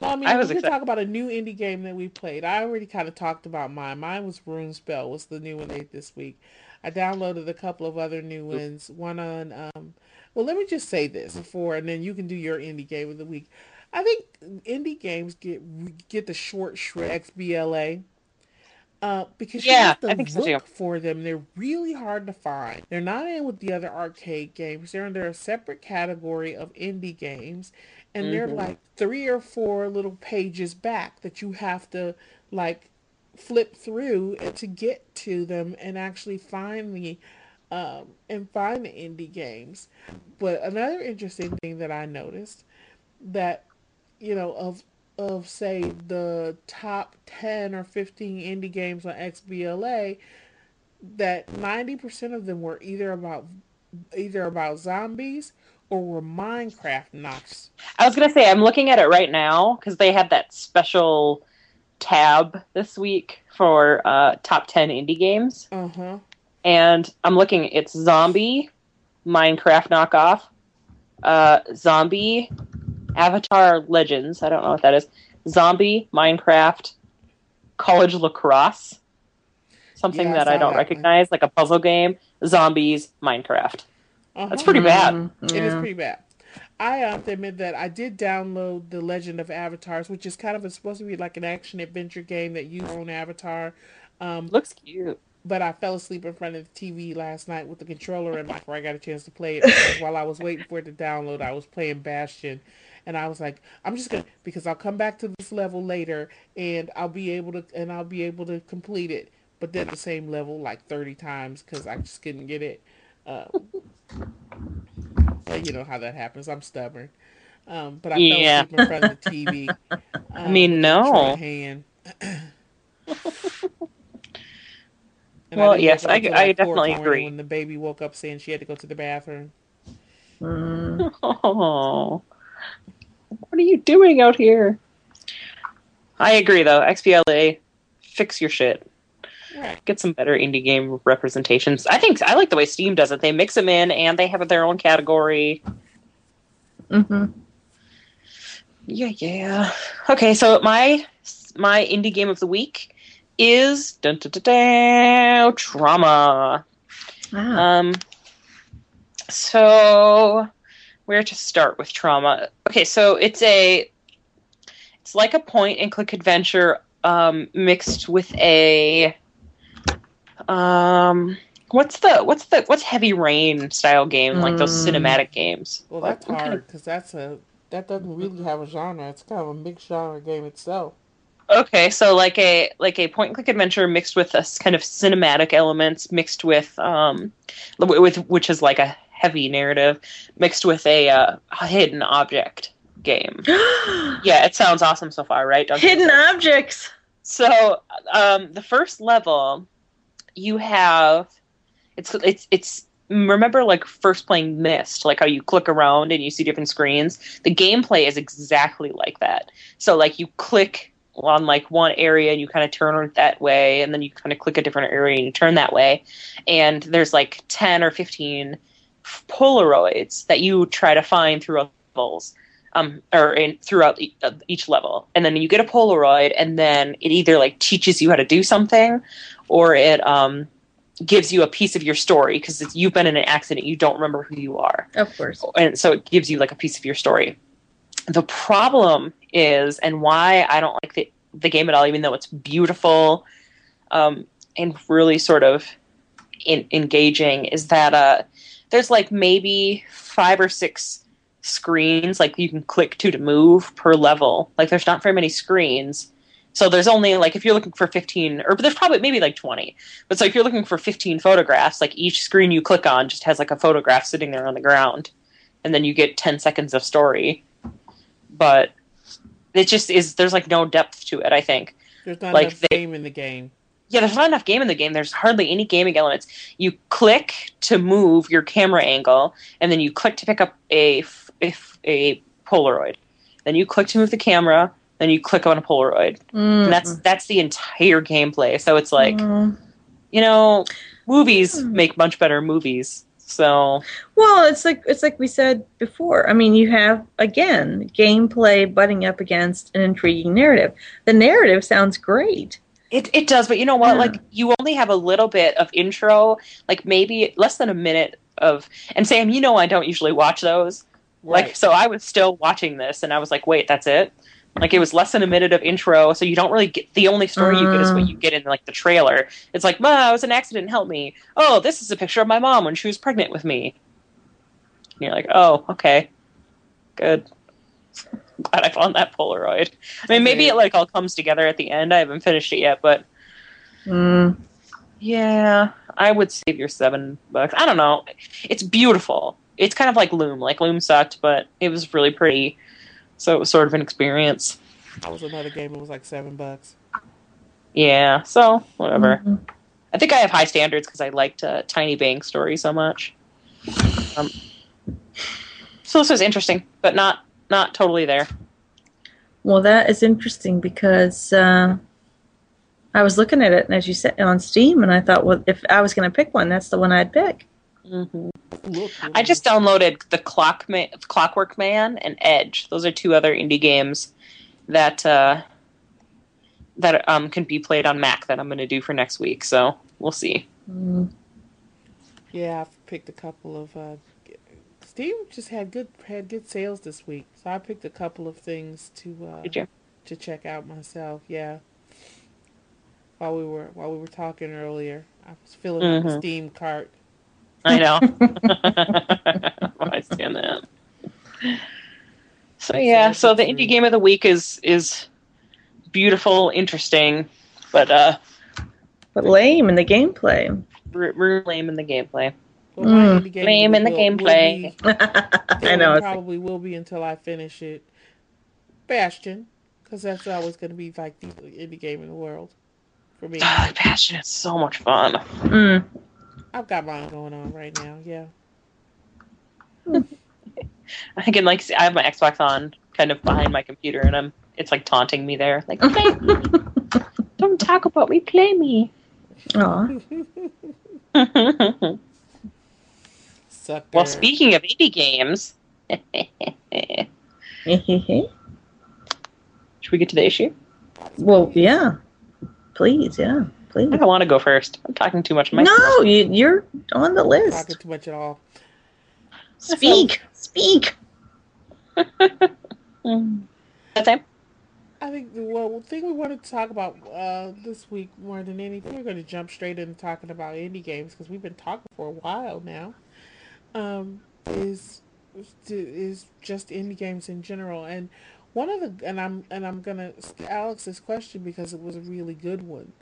S1: No, I mean,
S2: I was
S1: we can
S2: excited.
S1: talk about a new indie game that we played. I already kind of talked about mine. Mine was Runespell. Was the new one they this week. I downloaded a couple of other new ones. One on. Um, well, let me just say this before, and then you can do your indie game of the week. I think indie games get get the short shred XBLA. Uh, because you
S2: Yeah,
S1: have to
S2: I think so,
S1: look
S2: too.
S1: for them. They're really hard to find. They're not in with the other arcade games. They're under a separate category of indie games, and they're
S2: Mhm.
S1: like three or four little pages back that you have to like flip through to get to them and actually find the um, and find the indie games. But another interesting thing that I noticed that you know of of say the top 10 or 15 indie games on XBLA that 90% of them were either about either about zombies or were Minecraft knocks.
S2: I was gonna say I'm looking at it right now because they had that special tab this week for uh, top ten indie games,
S1: Uh-huh.
S2: and I'm looking. It's Zombie, Minecraft knockoff, uh, Zombie, Avatar Legends. I don't know what that is. Zombie, Minecraft, College Lacrosse, something
S1: Yeah, I
S2: that I don't
S1: that one.
S2: recognize, like a puzzle game. Zombies, Minecraft.
S1: uh-huh.
S2: That's pretty bad.
S3: Mm,
S1: It is
S3: yeah.
S1: pretty bad. I have to admit that I did download The Legend of Avatars, which is kind of a, supposed to be like an action adventure game that you own Avatar. Um,
S2: Looks cute.
S1: but I fell asleep in front of the TV last night with the controller in my before I got a chance to play it. While I was waiting for it to download, I was playing Bastion, and I was like, I'm just gonna because I'll come back to this level later, and I'll be able to and I'll be able to complete it. But then the same level like 30 times because I just couldn't get it. Um, but you know how that happens. I'm stubborn. Um, but I
S2: Yeah.
S1: fell asleep in front of the TV. Um,
S2: mean, no.
S1: control in hand.
S2: Well,
S1: didn't
S2: yes, I- I definitely agree.
S1: When the baby woke up saying she had to go to the bathroom.
S3: Mm.
S2: Oh, what are you doing out here? I agree, though. XBLA, fix your shit. Get some better indie game representations. I think I like the way Steam does it. They mix them in, and they have their own category.
S3: hmm
S2: Yeah, yeah. Okay, so my my indie game of the week is dun, dun, dun, dun, Trauma.
S3: Ah.
S2: Um, so where to start with trauma? Okay, so it's a it's like a point and click adventure um, mixed with a um what's the what's the what's heavy rain style game like those
S3: Mm.
S2: cinematic games.
S1: Well,
S2: Like,
S1: that's
S2: what kind
S1: hard because that's a that doesn't really have a genre. It's kind of a mixed genre game itself.
S2: okay, so like a like a point and click adventure mixed with a s- kind of cinematic elements mixed with um with which is like a heavy narrative mixed with a uh, hidden object game. Yeah, it sounds awesome so far, right? Don't
S3: Hidden objects.
S2: So, um, the first level, you have it's it's it's remember like first playing Myst, like how you click around and you see different screens. The gameplay is exactly like that. So like you click on like one area and you kind of turn that way, and then you kind of click a different area and you turn that way, and there's like ten or fifteen Polaroids that you try to find throughout levels. Um, or in, throughout e- uh, each level, and then you get a Polaroid, and then it either like teaches you how to do something, or it um, gives you a piece of your story because you've been in an accident, you don't remember who you are,
S3: Of course.
S2: and so it gives you like a piece of your story. The problem is, and why I don't like the the game at all, even though it's beautiful um, and really sort of in, engaging, is that uh, there's like maybe five or six screens like you can click to to move per level. Like there's not very many screens. So there's only like if you're looking for 15 or there's probably maybe like 20. But so if you're looking for 15 photographs, like each screen you click on just has like a photograph sitting there on the ground and then you get 10 seconds of story. But it just is there's like no depth to it, I think.
S1: There's not
S2: Like
S1: enough
S2: they-
S1: game in the game.
S2: Yeah, there's not enough game in the game. There's hardly any gaming elements. You click to move your camera angle, and then you click to pick up a f- a, Polaroid. Then you click to move the camera. Then you click on a Polaroid, and that's that's the entire gameplay. So it's like
S3: Mm.
S2: you know, movies
S3: Mm.
S2: make much better movies. So
S3: Well, it's like it's like we said before. I mean, you have again gameplay butting up against an intriguing narrative. The narrative sounds great.
S2: It it does, but you know what?
S3: Yeah.
S2: Like you only have a little bit of intro, like maybe less than a minute of. And Sam, you know I don't usually watch those. Like so, I was still watching this, and I was like, wait, that's it. Like it was less than a minute of intro, so you don't really get the only story you get is what
S3: Mm.
S2: you get in like the trailer. It's like, Ma, I was an accident, help me. Oh, this is a picture of my mom when she was pregnant with me. And you're like, oh, okay, good. Glad I found that Polaroid. I mean, maybe it like all comes together at the end. I haven't finished it yet, but
S3: Mm.
S2: yeah, I would save your seven bucks. I don't know. It's beautiful. It's kind of like Loom. Like Loom sucked, but it was really pretty. So it was sort of an experience.
S1: That was another game. It was like seven bucks.
S2: Yeah. So whatever.
S3: Mhm.
S2: I think I have high standards because I liked uh, Tiny Bang Story so much. Um, so this was interesting, but not not totally there.
S3: Well, that is interesting because uh, I was looking at it, and as you said, on Steam, and I thought, well, if I was going to pick one, that's the one I'd pick.
S2: hmm
S1: Look,
S2: I just downloaded the Clock Ma- Clockwork Man and Edge. Those are two other indie games that uh, that um, can be played on Mac that I'm going to do for next week. So we'll see.
S3: Mm.
S1: Yeah, I've picked a couple of. Uh, Steam just had good had good sales this week, so I picked a couple of things to uh,
S2: Did you?
S1: to check out myself. Yeah. While we were while we were talking earlier, I was filling up the
S2: Mhm.
S1: Steam cart.
S2: I know. I stand that. So yeah, so the indie game of the week is is beautiful, interesting, but uh,
S3: But lame in the gameplay.
S2: r- r- lame in the gameplay.
S1: Well,
S3: Mm.
S1: indie game
S2: Lame in the
S1: will- will
S2: gameplay.
S1: be-
S3: I know.
S1: It
S3: like,
S1: probably will be until I finish it. Bastion, because that's always going to be like the indie game in the world for me.
S2: Ah, Bastion is so much fun.
S3: mm.
S1: I've got mine going on right now. Yeah.
S2: I can like see- I have my Xbox on kind of behind my computer, and I'm it's like taunting me there, like play me. don't talk about me, play me.
S3: Aw.
S2: Well, speaking of indie games, should we get to the issue?
S3: well, yeah. Please, yeah. Please.
S2: I don't want to go first. I'm talking too much. Myself.
S3: No, you, you're on the list.
S1: I'm talking
S3: list.
S1: too much at all.
S3: Speak. Speak.
S2: Mm. That time?
S1: I think the well, thing we wanted to talk about uh, this week more than anything, we're going to jump straight into talking about indie games because we've been talking for a while now. Um, is is just indie games in general, and one of the and I'm and I'm gonna ask Alex's question because it was a really good one.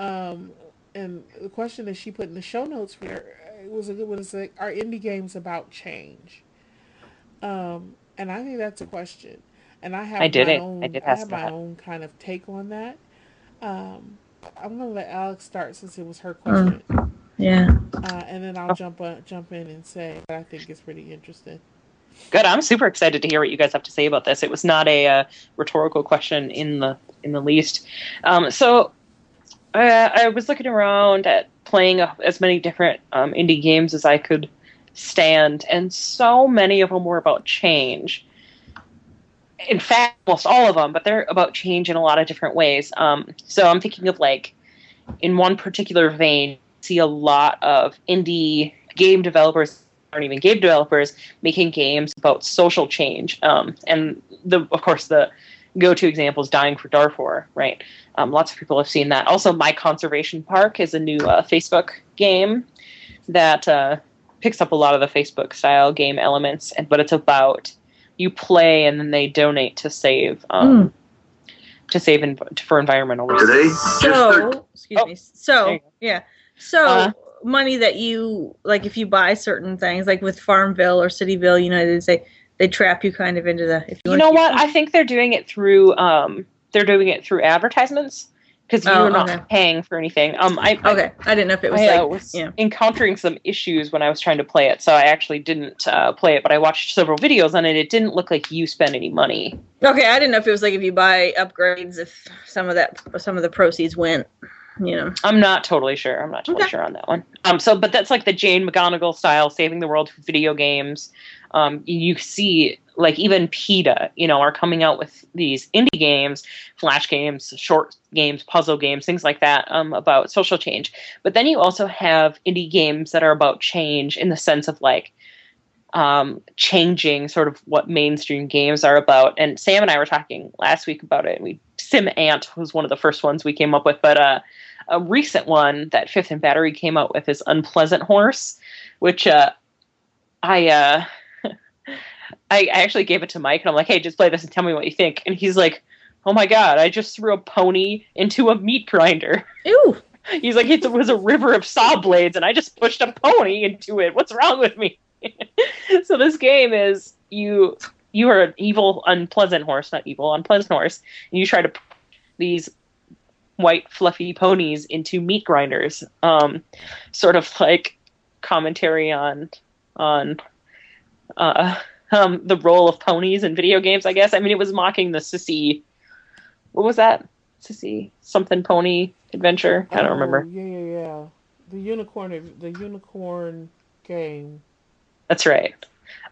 S1: Um, and the question that she put in the show notes for it was a good one. It's like, are indie games about change? Um, and I think that's a question. And I have
S2: I did
S1: my
S2: it.
S1: own
S2: I did
S1: I have my
S2: that.
S1: own kind of take on that. Um, I'm gonna let Alex start since it was her question.
S3: Yeah.
S1: uh, and then I'll jump uh, jump in and say what I think is pretty interesting.
S2: Good. I'm super excited to hear what you guys have to say about this. It was not a uh, rhetorical question in the in the least. Um, so uh, I was looking around at playing uh, as many different um, indie games as I could stand, and so many of them were about change. In fact, almost all of them, but they're about change in a lot of different ways. Um, so I'm thinking of like, in one particular vein, see a lot of indie game developers aren't even game developers making games about social change. Um, and the of course the go-to example is Dying for Darfur, right? Um, lots of people have seen that. Also, My Conservation Park is a new uh, Facebook game that uh, picks up a lot of the Facebook style game elements, and but it's about you play and then they donate to save um,
S3: Mm.
S2: to save in, for environmental reasons.
S4: Today,
S3: So, excuse
S2: Oh,
S3: me. So, yeah. So,
S2: Uh,
S3: money that you like if you buy certain things like with Farmville or Cityville, you know, they say they trap you kind of into the if you,
S2: You know what?
S3: them.
S2: I think they're doing it through um, they're doing it through advertisements because you're
S3: Oh,
S2: not
S3: okay.
S2: paying for anything. Um, I, I
S3: Okay, I didn't know if it was
S2: I uh, was
S3: yeah.
S2: encountering some issues when I was trying to play it, so I actually didn't uh, play it. But I watched several videos on it. It didn't look like you spent any money.
S3: Okay, I didn't know if it was like if you buy upgrades, if some of that some of the proceeds went, you know.
S2: I'm not totally sure. I'm not totally
S3: Okay.
S2: sure on that one. Um, so, but that's like the Jane McGonigal style, saving the world video games. Um, you see, like even PETA, you know, are coming out with these indie games, flash games, short games, puzzle games, things like that, um, about social change. But then you also have indie games that are about change in the sense of like um, changing sort of what mainstream games are about. And Sam and I were talking last week about it. We Sim Ant was one of the first ones we came up with, but uh, a recent one that Fifth and Battery came out with is Unpleasant Horse, which uh, I, uh, I I actually gave it to Mike, and I'm like, hey, just play this and tell me what you think. And he's like, oh my god, I just threw a pony into a meat grinder.
S3: Ooh.
S2: He's like, it was a river of saw blades, and I just pushed a pony into it. What's wrong with me? so this game is you you are an evil, unpleasant horse, not evil, unpleasant horse, and you try to p- these white fluffy ponies into meat grinders. Um, sort of like commentary on on uh, um, the role of ponies in video games. I guess. I mean, it was mocking the sissy. What was that? Sissy something pony adventure. I don't
S1: Oh,
S2: remember.
S1: Yeah, yeah, yeah. The unicorn, the unicorn game.
S2: That's right.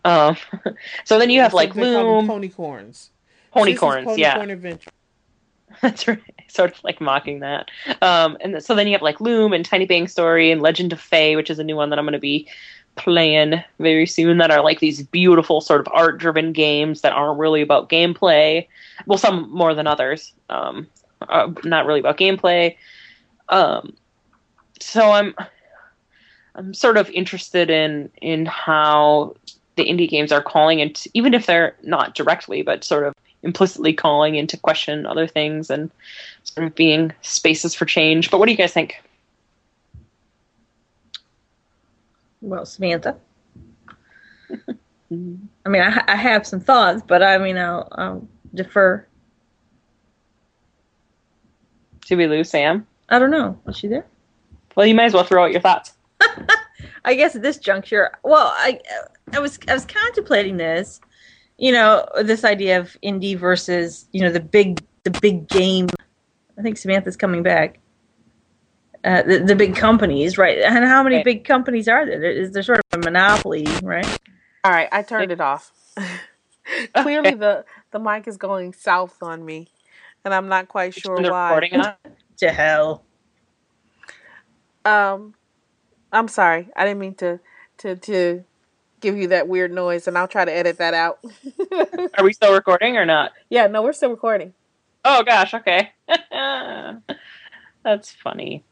S2: Um, so then you have like
S1: They call them
S2: Loom,
S1: ponycorns.
S2: ponycorns,
S1: Sissy's
S2: yeah.
S1: Ponycorn Adventure.
S2: That's right. Sort of like mocking that. Um, and so then you have like Loom and Tiny Bang Story and Legend of Fae, which is a new one that I'm going to be playing very soon. That are like these beautiful sort of art-driven games that aren't really about gameplay. Well, some more than others. Um, uh, not really about gameplay. Um, so I'm I'm sort of interested in in how the indie games are calling into even if they're not directly, but sort of implicitly calling into question other things and sort of being spaces for change. But what do you guys think?
S3: Well, Samantha. Mm-hmm. I mean, I, I have some thoughts, but I mean, I'll, I'll defer.
S2: Did we lose Sam?
S3: I don't know. Is she there?
S2: Well, you might as well throw out your thoughts.
S3: I guess at this juncture, well, I I was I was contemplating this, you know, this idea of indie versus you know the big the big game. I think Samantha's coming back. Uh, the the big companies, right? And how many
S2: Right.
S3: big companies are there? There- Is there sort of a monopoly, right?
S1: All right, I turned it off. Clearly, the the mic is going south on me, and I'm not quite sure
S2: Turn the
S1: why.
S2: recording.
S3: To hell.
S1: Um, I'm sorry. I didn't mean to to to give you that weird noise, and I'll try to edit that out.
S2: Are we still recording or not?
S1: yeah, no, we're still recording.
S2: Oh gosh, okay. That's funny.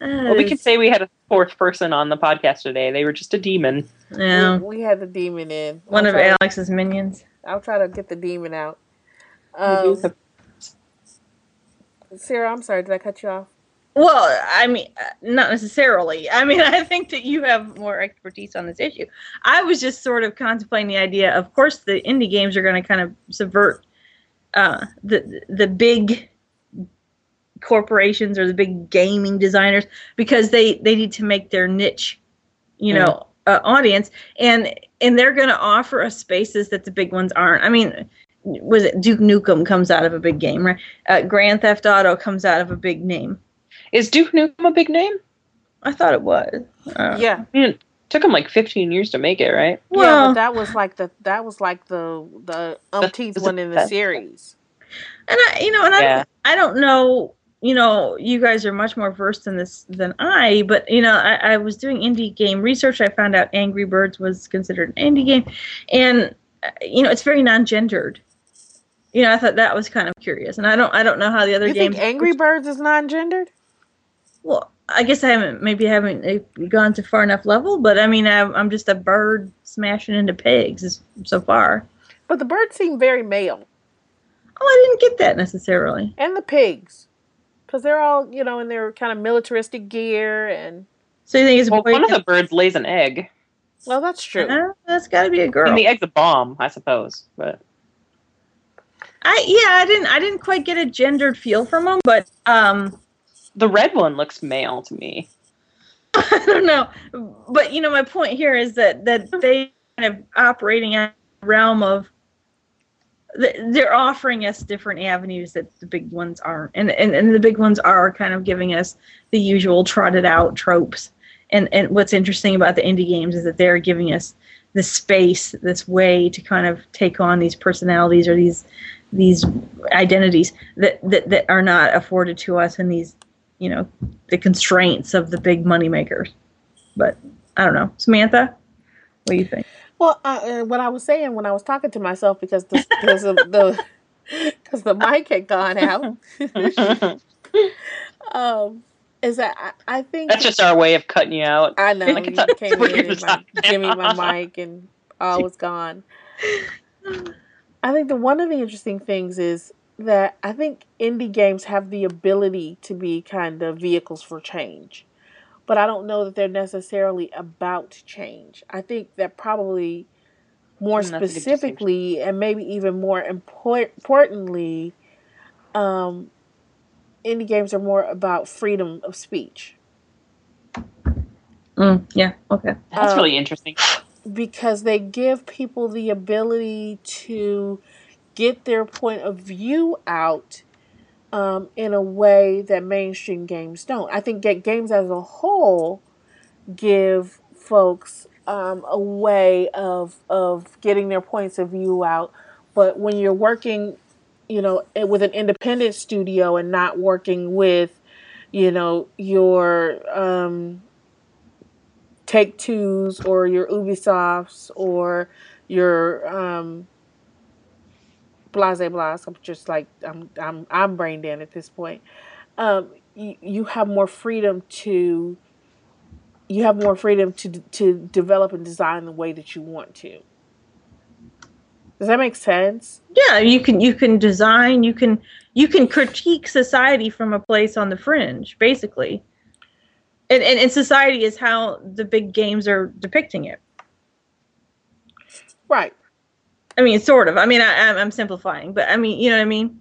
S2: Well, we can say we had a fourth person on the podcast today. They were just a demon.
S3: yeah,
S1: We, we had the demon in.
S3: one
S1: I'll
S3: of
S1: try to-
S3: Alex's minions.
S1: I'll try to get the demon out. Um,
S2: have-
S1: Sarah, I'm sorry. Did I cut you off?
S3: Well, I mean, uh, not necessarily. I mean, I think that you have more expertise on this issue. I was just sort of contemplating the idea. Of course, the indie games are going to kind of subvert uh, the the big corporations or the big gaming designers because they they need to make their niche, you know, uh, audience, and and they're going to offer us spaces that the big ones aren't. I mean, was it Duke Nukem comes out of a big game, right? Uh, Grand Theft Auto comes out of a big name.
S2: Is Duke Nukem a big name?
S3: I thought it was. Uh,
S1: Yeah.
S2: I mean, it took him like 15 years to make it, right?
S1: yeah,
S3: Well-
S1: but that was like the that was like the the umpteenth one in the series.
S3: and I, you know, and I,
S2: Yeah.
S3: don't, I don't know. You know, you guys are much more versed in this than I. But you know, I, I was doing indie game research. I found out Angry Birds was considered an indie game, and uh, you know, it's very non-gendered. You know, I thought that was kind of curious, and I don't, I don't know how the other
S1: You
S3: games.
S1: think Angry Birds is non-gendered?
S3: Well, I guess I haven't, maybe I haven't uh, gone to far enough level, but I mean, I'm, I'm just a bird smashing into pigs so far.
S1: But the birds seem very male,
S3: Oh, I didn't get that necessarily.
S1: and the pigs, because they're all you know in their kind of militaristic gear, and
S3: So you think it's
S2: Well, one of the birds lays an egg.
S1: well, that's true.
S3: Uh, that's got to be a girl.
S2: And the egg's a bomb, I suppose. But
S3: I yeah, I didn't I didn't quite get a gendered feel from them, but um,
S2: the red one looks male to me.
S3: I don't know. But you know, my point here is that that they kind of operating in a realm of th- they're offering us different avenues that the big ones aren't, and and, and the big ones are kind of giving us the usual trotted out tropes. And and what's interesting about the indie games is that they're giving us the space, this way to kind of take on these personalities or these these identities that, that that are not afforded to us in these you know the constraints of the big money makers. But i don't know. Samantha what do you think
S1: Well, uh, uh, what I was saying when I was talking to myself because the because of the because the mic had gone out, um, is that I, I think
S2: That's just our way of cutting you out.
S1: I know
S2: Like,
S1: you came in and
S2: not-
S1: give me my mic and all was gone. I think that one of the interesting things is that I think indie games have the ability to be kind of vehicles for change, but I don't know that they're necessarily about change. I think that probably more
S2: that's a good
S1: specifically and maybe even more import- importantly, um, indie games are more about freedom of speech.
S3: mm, yeah okay
S2: That's
S1: Uh,
S2: really interesting.
S1: because they give people the ability to get their point of view out um, in a way that mainstream games don't. I think that games as a whole give folks um, a way of of getting their points of view out. But when you're working, you know, eh, with an independent studio and not working with, you know, your um, Take Twos or your Ubisofts or your um, Blase Blase. I'm just like I'm I'm I'm brain dead at this point. Um, you, you have more freedom to you have more freedom to to develop and design the way that you want to. Does that make sense?
S3: yeah you can you can design you can you can critique society from a place on the fringe basically and and, and society is how the big games are depicting it
S1: Right.
S3: I mean sort of i mean I, I'm, I'm simplifying but i mean you know what i mean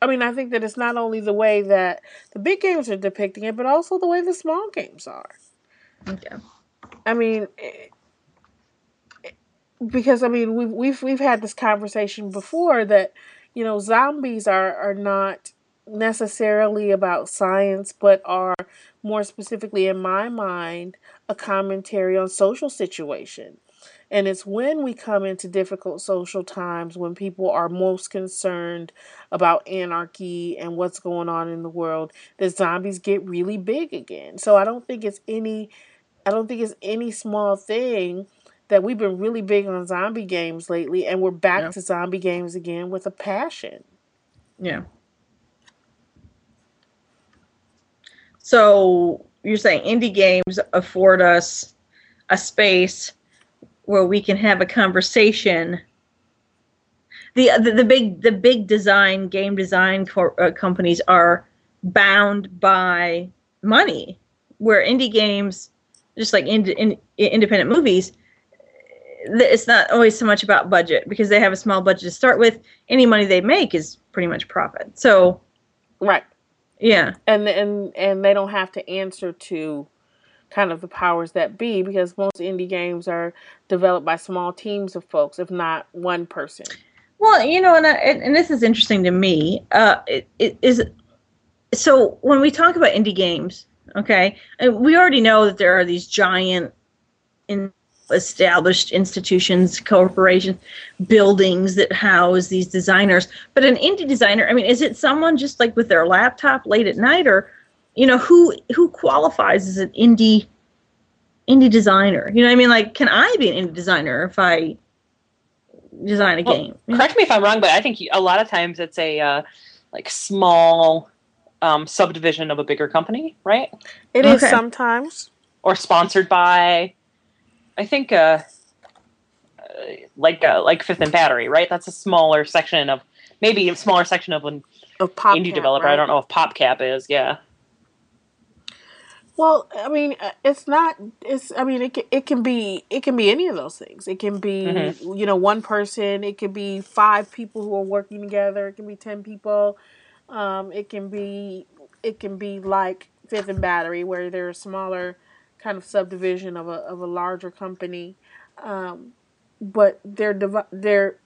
S1: I mean, I think that it's not only the way that the big games are depicting it, but also the way the small games are.
S3: okay
S1: I mean, eh, eh, because I mean we've we've we've had this conversation before that you know zombies are are not necessarily about science, but are more specifically in my mind a commentary on social situation. And it's when we come into difficult social times when people are most concerned about anarchy and what's going on in the world that zombies get really big again. So I don't think it's any I don't think it's any small thing that we've been really big on zombie games lately and we're back
S3: Yeah.
S1: to zombie games again with a passion.
S3: Yeah. So you're saying indie games afford us a space where we can have a conversation. The the, the big the big design game design cor- uh, companies are bound by money, where indie games, just like ind- in, independent movies, it's not always so much about budget because they have a small budget to start with. Any money they make is pretty much profit. So
S1: Right.
S3: Yeah.
S1: and and and they don't have to answer to kind of the powers that be because most indie games are developed by small teams of folks, if not one person.
S3: Well, you know, and I, and, this is interesting to me. Uh, it, it is so when we talk about indie games, okay, and we already know that there are these giant, in, established institutions, corporations, buildings that house these designers. But an indie designer, I mean, is it someone just like with their laptop late at night, or you know, who who qualifies as an indie indie designer? You know, what I mean, like, can I be an indie designer if I design a
S2: Well,
S3: game?
S2: Correct me if I'm wrong, but I think a lot of times it's a uh, like small um, subdivision of a bigger company, right?
S1: It is
S3: Okay.
S1: sometimes.
S2: Or sponsored by, I think, uh, uh, like uh, like Fifth and Battery, right? That's a smaller section of maybe a smaller section of an
S1: Of pop
S2: indie developer. I don't know if PopCap is. Yeah,
S1: Well, I mean, uh, it's not. It's. I mean, it can, it can be. It can be any of those things. It can be,
S2: Mhm.
S1: you know, one person. It could be five people who are working together. It can be ten people. Um, it can be. It can be like Fifth and Battery, where they're a smaller kind of subdivision of a of a larger company, um, but they're dev- they're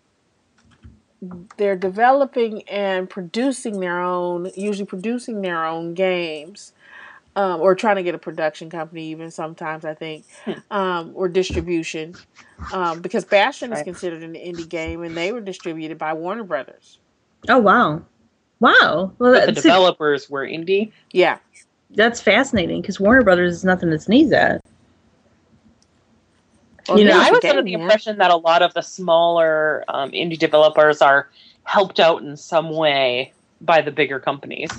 S1: they're developing and producing their own, usually producing their own games um, or trying to get a production company even sometimes I think um, or distribution um, because Bastion is considered an indie game and they were distributed by Warner Brothers.
S3: Oh wow, wow. Well,
S2: but the
S3: that's,
S2: developers were indie.
S1: Yeah,
S3: that's fascinating because Warner Brothers is nothing to sneeze at.
S1: Well,
S3: You know,
S2: I
S1: the
S2: was under
S1: game,
S2: the
S1: yeah.
S2: impression that a lot of the smaller um, indie developers are helped out in some way by the bigger companies,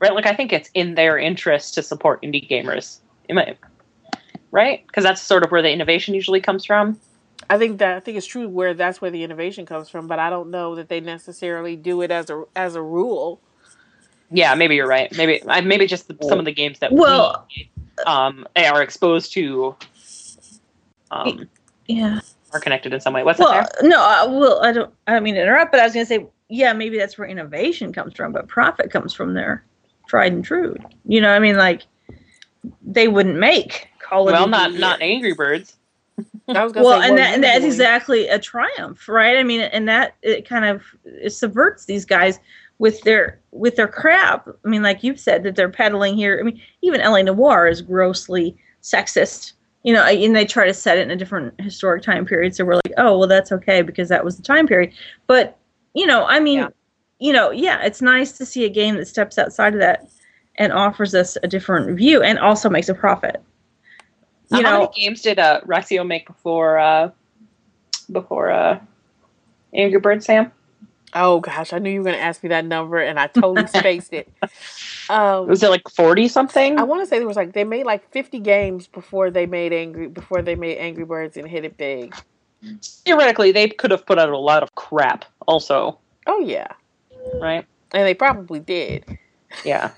S2: right? Like I think it's in their interest to support indie gamers, Am I- right? Because that's sort of where the innovation usually comes from.
S1: I think that I think it's true where that's where the innovation comes from, but I don't know that they necessarily do it as a as a rule.
S2: Yeah, maybe you're right. Maybe I maybe just the, some of the games that
S3: Well-
S2: we um, are exposed to um,
S3: Yeah.
S2: are connected in some way. What's
S3: Well,
S2: that?
S3: no, I, well, I don't. I don't mean to interrupt, but I was going to say, yeah, maybe that's where innovation comes from, but profit comes from their tried and true. You know, I mean, like they wouldn't make Call of
S2: Well,
S3: Duty.
S2: not not Angry Birds.
S1: I was gonna
S3: well,
S1: say,
S3: and that, and that's exactly a triumph, right? I mean, and that it kind of it subverts these guys with their with their crap. I mean, like you've said that they're peddling here. I mean, even LA Noire is grossly sexist, you know, and they try to set it in a different historic time period. So we're like, oh, well, that's okay because that was the time period. But you know, I mean,
S2: Yeah.
S3: You know, yeah, it's nice to see a game that steps outside of that and offers us a different view and also makes a profit. You
S2: Uh, how
S3: know,
S2: many games did uh, Rovio make before uh, before uh, Angry Birds, Sam?
S1: Oh gosh, I knew you were gonna ask me that number, and I totally spaced it. Um,
S2: Was it like forty something?
S1: I want to say there was like they made like fifty games before they made Angry before they made Angry Birds and hit it big.
S2: Theoretically, they could have put out a lot of crap. Also,
S1: Oh yeah,
S2: right?
S1: and they probably did.
S2: Yeah.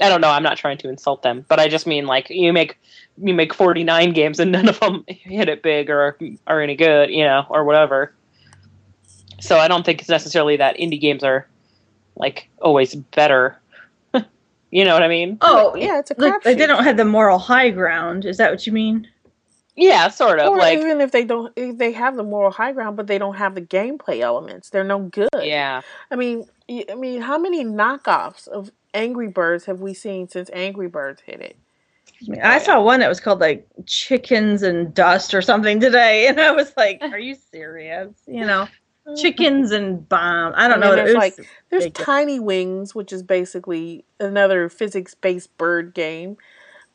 S2: I don't know. I'm not trying to insult them, but I just mean like you make you make 49 games and none of them hit it big or are any good, you know, or whatever. So I don't think it's necessarily that indie games are like always better. you know what I mean?
S3: oh
S1: yeah, it's a
S3: like, like they don't have the moral high ground. Is that what you mean?
S2: Yeah, sort of.
S1: Or
S2: like
S1: even if they don't, if they have the moral high ground, but they don't have the gameplay elements. They're no good.
S2: yeah.
S1: I mean, I mean, how many knockoffs of Angry Birds have we seen since Angry Birds hit it?
S3: I, mean, I saw one that was called like chickens and dust or something today, and I was like, "Are you serious?" You know, chickens and bomb. I don't
S1: And
S3: know.
S1: then
S3: It
S1: there's, like, There's
S3: big-
S1: Tiny Wings, which is basically another physics-based bird game,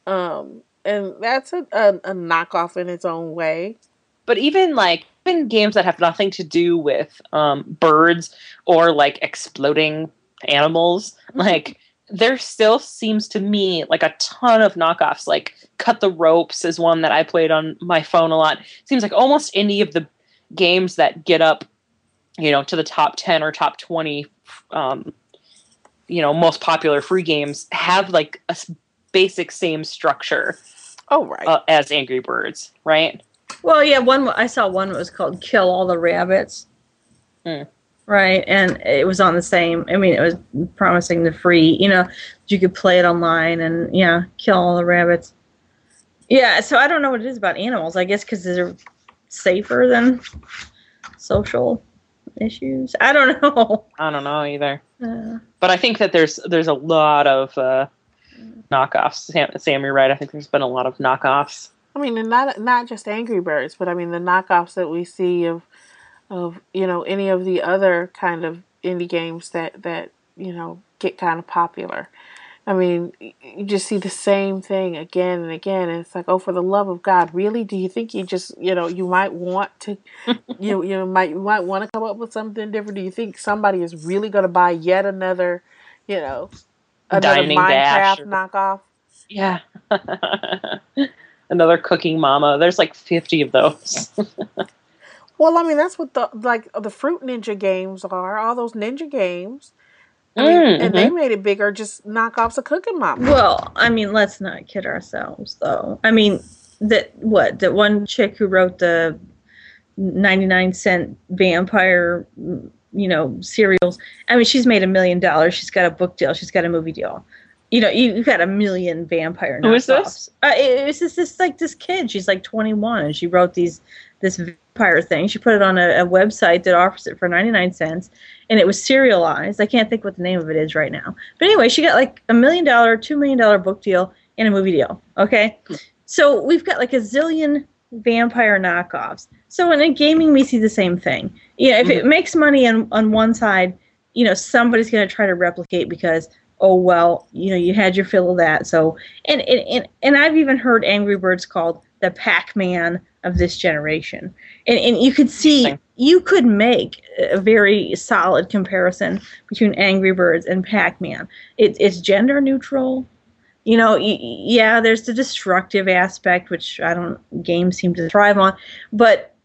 S1: um, and that's a, a, a knockoff in its own way.
S2: but even like even games that have nothing to do with um, birds or like exploding animals like there still seems to me like a ton of knockoffs like cut the ropes is one that i played on my phone a lot. Seems like almost any of the games that get up you know to the top 10 or top 20 um, you know most popular free games have like a basic same structure
S1: Oh right,
S2: uh, as angry birds right
S3: well, yeah. One I saw one that was called "Kill All the Rabbits."
S2: Hmm.
S3: right? And it was on the same. I mean, it was promising the free. You know, you could play it online and yeah, kill all the rabbits. Yeah, so I don't know what it is about animals. I guess because they're safer than social issues. I don't know.
S2: I don't know either.
S3: Uh,
S2: But I think that there's there's a lot of uh, knockoffs. Sam, Sam, you're right. I think there's been a lot of knockoffs.
S1: I mean, and not not just Angry Birds, but I mean the knockoffs that we see of of you know any of the other kind of indie games that that you know get kind of popular. I mean, you just see the same thing again and again, and it's like, oh, for the love of God, really? Do you think you just you know you might want to you you might you might want to come up with something different? Do you think somebody is really going to buy yet another you know another
S2: Dining
S1: Minecraft
S2: Dash or-
S1: knockoff?
S2: Yeah. Another cooking mama. There's like 50 of those.
S1: Well, I mean, that's what the like the Fruit Ninja games are. All those ninja games, I mean,
S2: Mm,
S1: and they made it bigger, just knockoffs of Cooking Mama.
S3: well, I mean, let's not kid ourselves, though. I mean, that what that one chick who wrote the ninety-nine cent vampire, you know, serials. I mean, she's made a million dollars. She's got a book deal. She's got a movie deal. You know, you, you've got a million vampire. Knockoffs.
S2: Who is this?
S3: Uh, it, it's just this like this kid. She's like twenty-one, and she wrote these this vampire thing. She put it on a, a website that offers it for ninety-nine cents, and it was serialized. I can't think what the name of it is right now. But anyway, she got like a million dollar, two million dollar book deal and a movie deal. Okay, so we've got like a zillion vampire knockoffs. So in gaming, we see the same thing. Yeah, if it makes money on on one side, you know somebody's going to try to replicate because oh well, you know you had your fill of that. So and and and, and I've even heard Angry Birds called the Pac-Man of this generation. And and you could see you could make a very solid comparison between Angry Birds and Pac-Man. It, it's gender neutral. You know, yeah, there's the destructive aspect, which I don't games seem to thrive on, but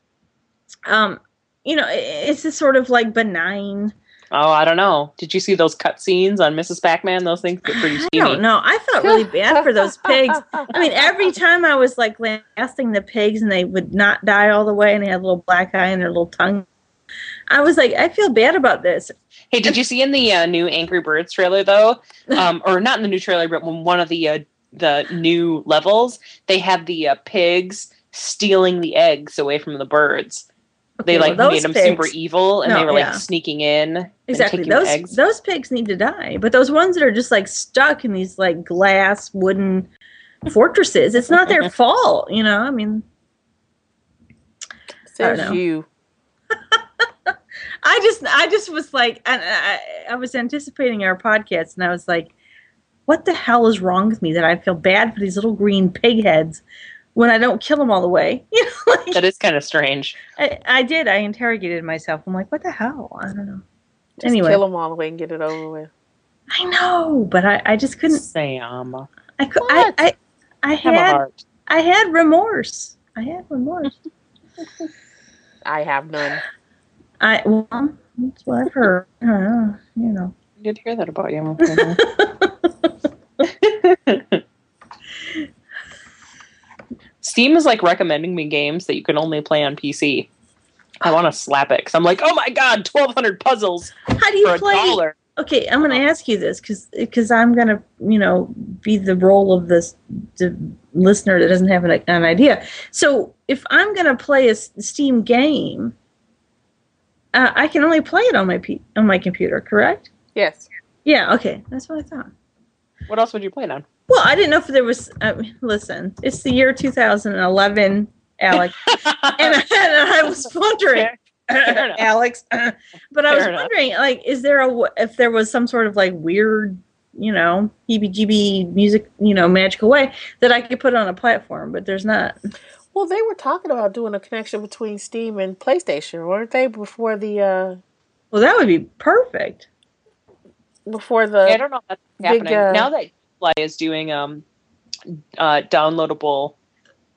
S3: um, you know, it's this sort of like benign.
S2: Oh, I don't know. Did you see those cut scenes on Mrs. Pac-Man? Those things get pretty
S3: I
S2: steamy.
S3: don't know. I felt really bad for those pigs. I mean, every time I was like lasting the pigs and they would not die all the way and they had a little black eye and their little tongue, I was like, I feel bad about this.
S2: Hey, did you see in the uh, new Angry Birds trailer though, um, or not in the new trailer, but when one of the uh, the new levels, they had the uh, pigs stealing the eggs away from the birds. They like
S3: well,
S2: made them
S3: pigs-
S2: super evil, and
S3: No,
S2: they were like
S3: yeah.
S2: sneaking in and
S3: Exactly.
S2: taking
S3: Those
S2: eggs.
S3: those pigs need to die. But those ones that are just like stuck in these like glass wooden fortresses, it's not their fault, you know? I mean,
S1: Says
S3: know.
S1: you.
S3: I just I just was like and I, I was anticipating our podcast and I was like what the hell is wrong with me that I feel bad for these little green pig heads when I don't kill them all the way? You know, like,
S2: that is kind of strange.
S3: I, I did. I interrogated myself. I'm like, what the hell? I don't know.
S1: Just
S3: anyway,
S1: kill them all the way and get it over with.
S3: I know, but I, I just couldn't.
S2: Sam,
S3: I could. I,
S1: What?
S3: I, I
S2: have
S3: had
S2: heart.
S3: I had remorse. I had remorse.
S1: I have none.
S3: I well, that's what I've heard. I know, you know.
S2: I did hear that about you. Steam is like recommending me games that you can only play on PC. I want to slap it because I'm like, oh my god, 1,200 puzzles
S3: How do you play?
S2: dollar.
S3: Okay, I'm going to ask you this because because I'm going to, you know, be the role of this the listener that doesn't have an, an idea. So if I'm going to play a Steam game, uh, I can only play it on my P- on my computer, correct?
S1: Yes.
S3: Yeah. Okay, that's what I thought.
S2: What else would you play it on?
S3: Well, I didn't know if there was. Listen, it's the year 2011, Alex, and, I, and I was wondering,
S2: Fair.
S3: Alex, but I was
S2: Fair enough.
S3: wondering, like, is there a if there was some sort of like weird, you know, heebie-jeebie music, you know, magical way that I could put on a platform, but there's not.
S1: Well, they were talking about doing a connection between Steam and PlayStation, weren't they? Before the uh
S3: Well, that would be perfect.
S1: before the
S2: Yeah, I don't know if that's
S1: big,
S2: happening
S1: uh,
S2: now that Play is doing um uh downloadable,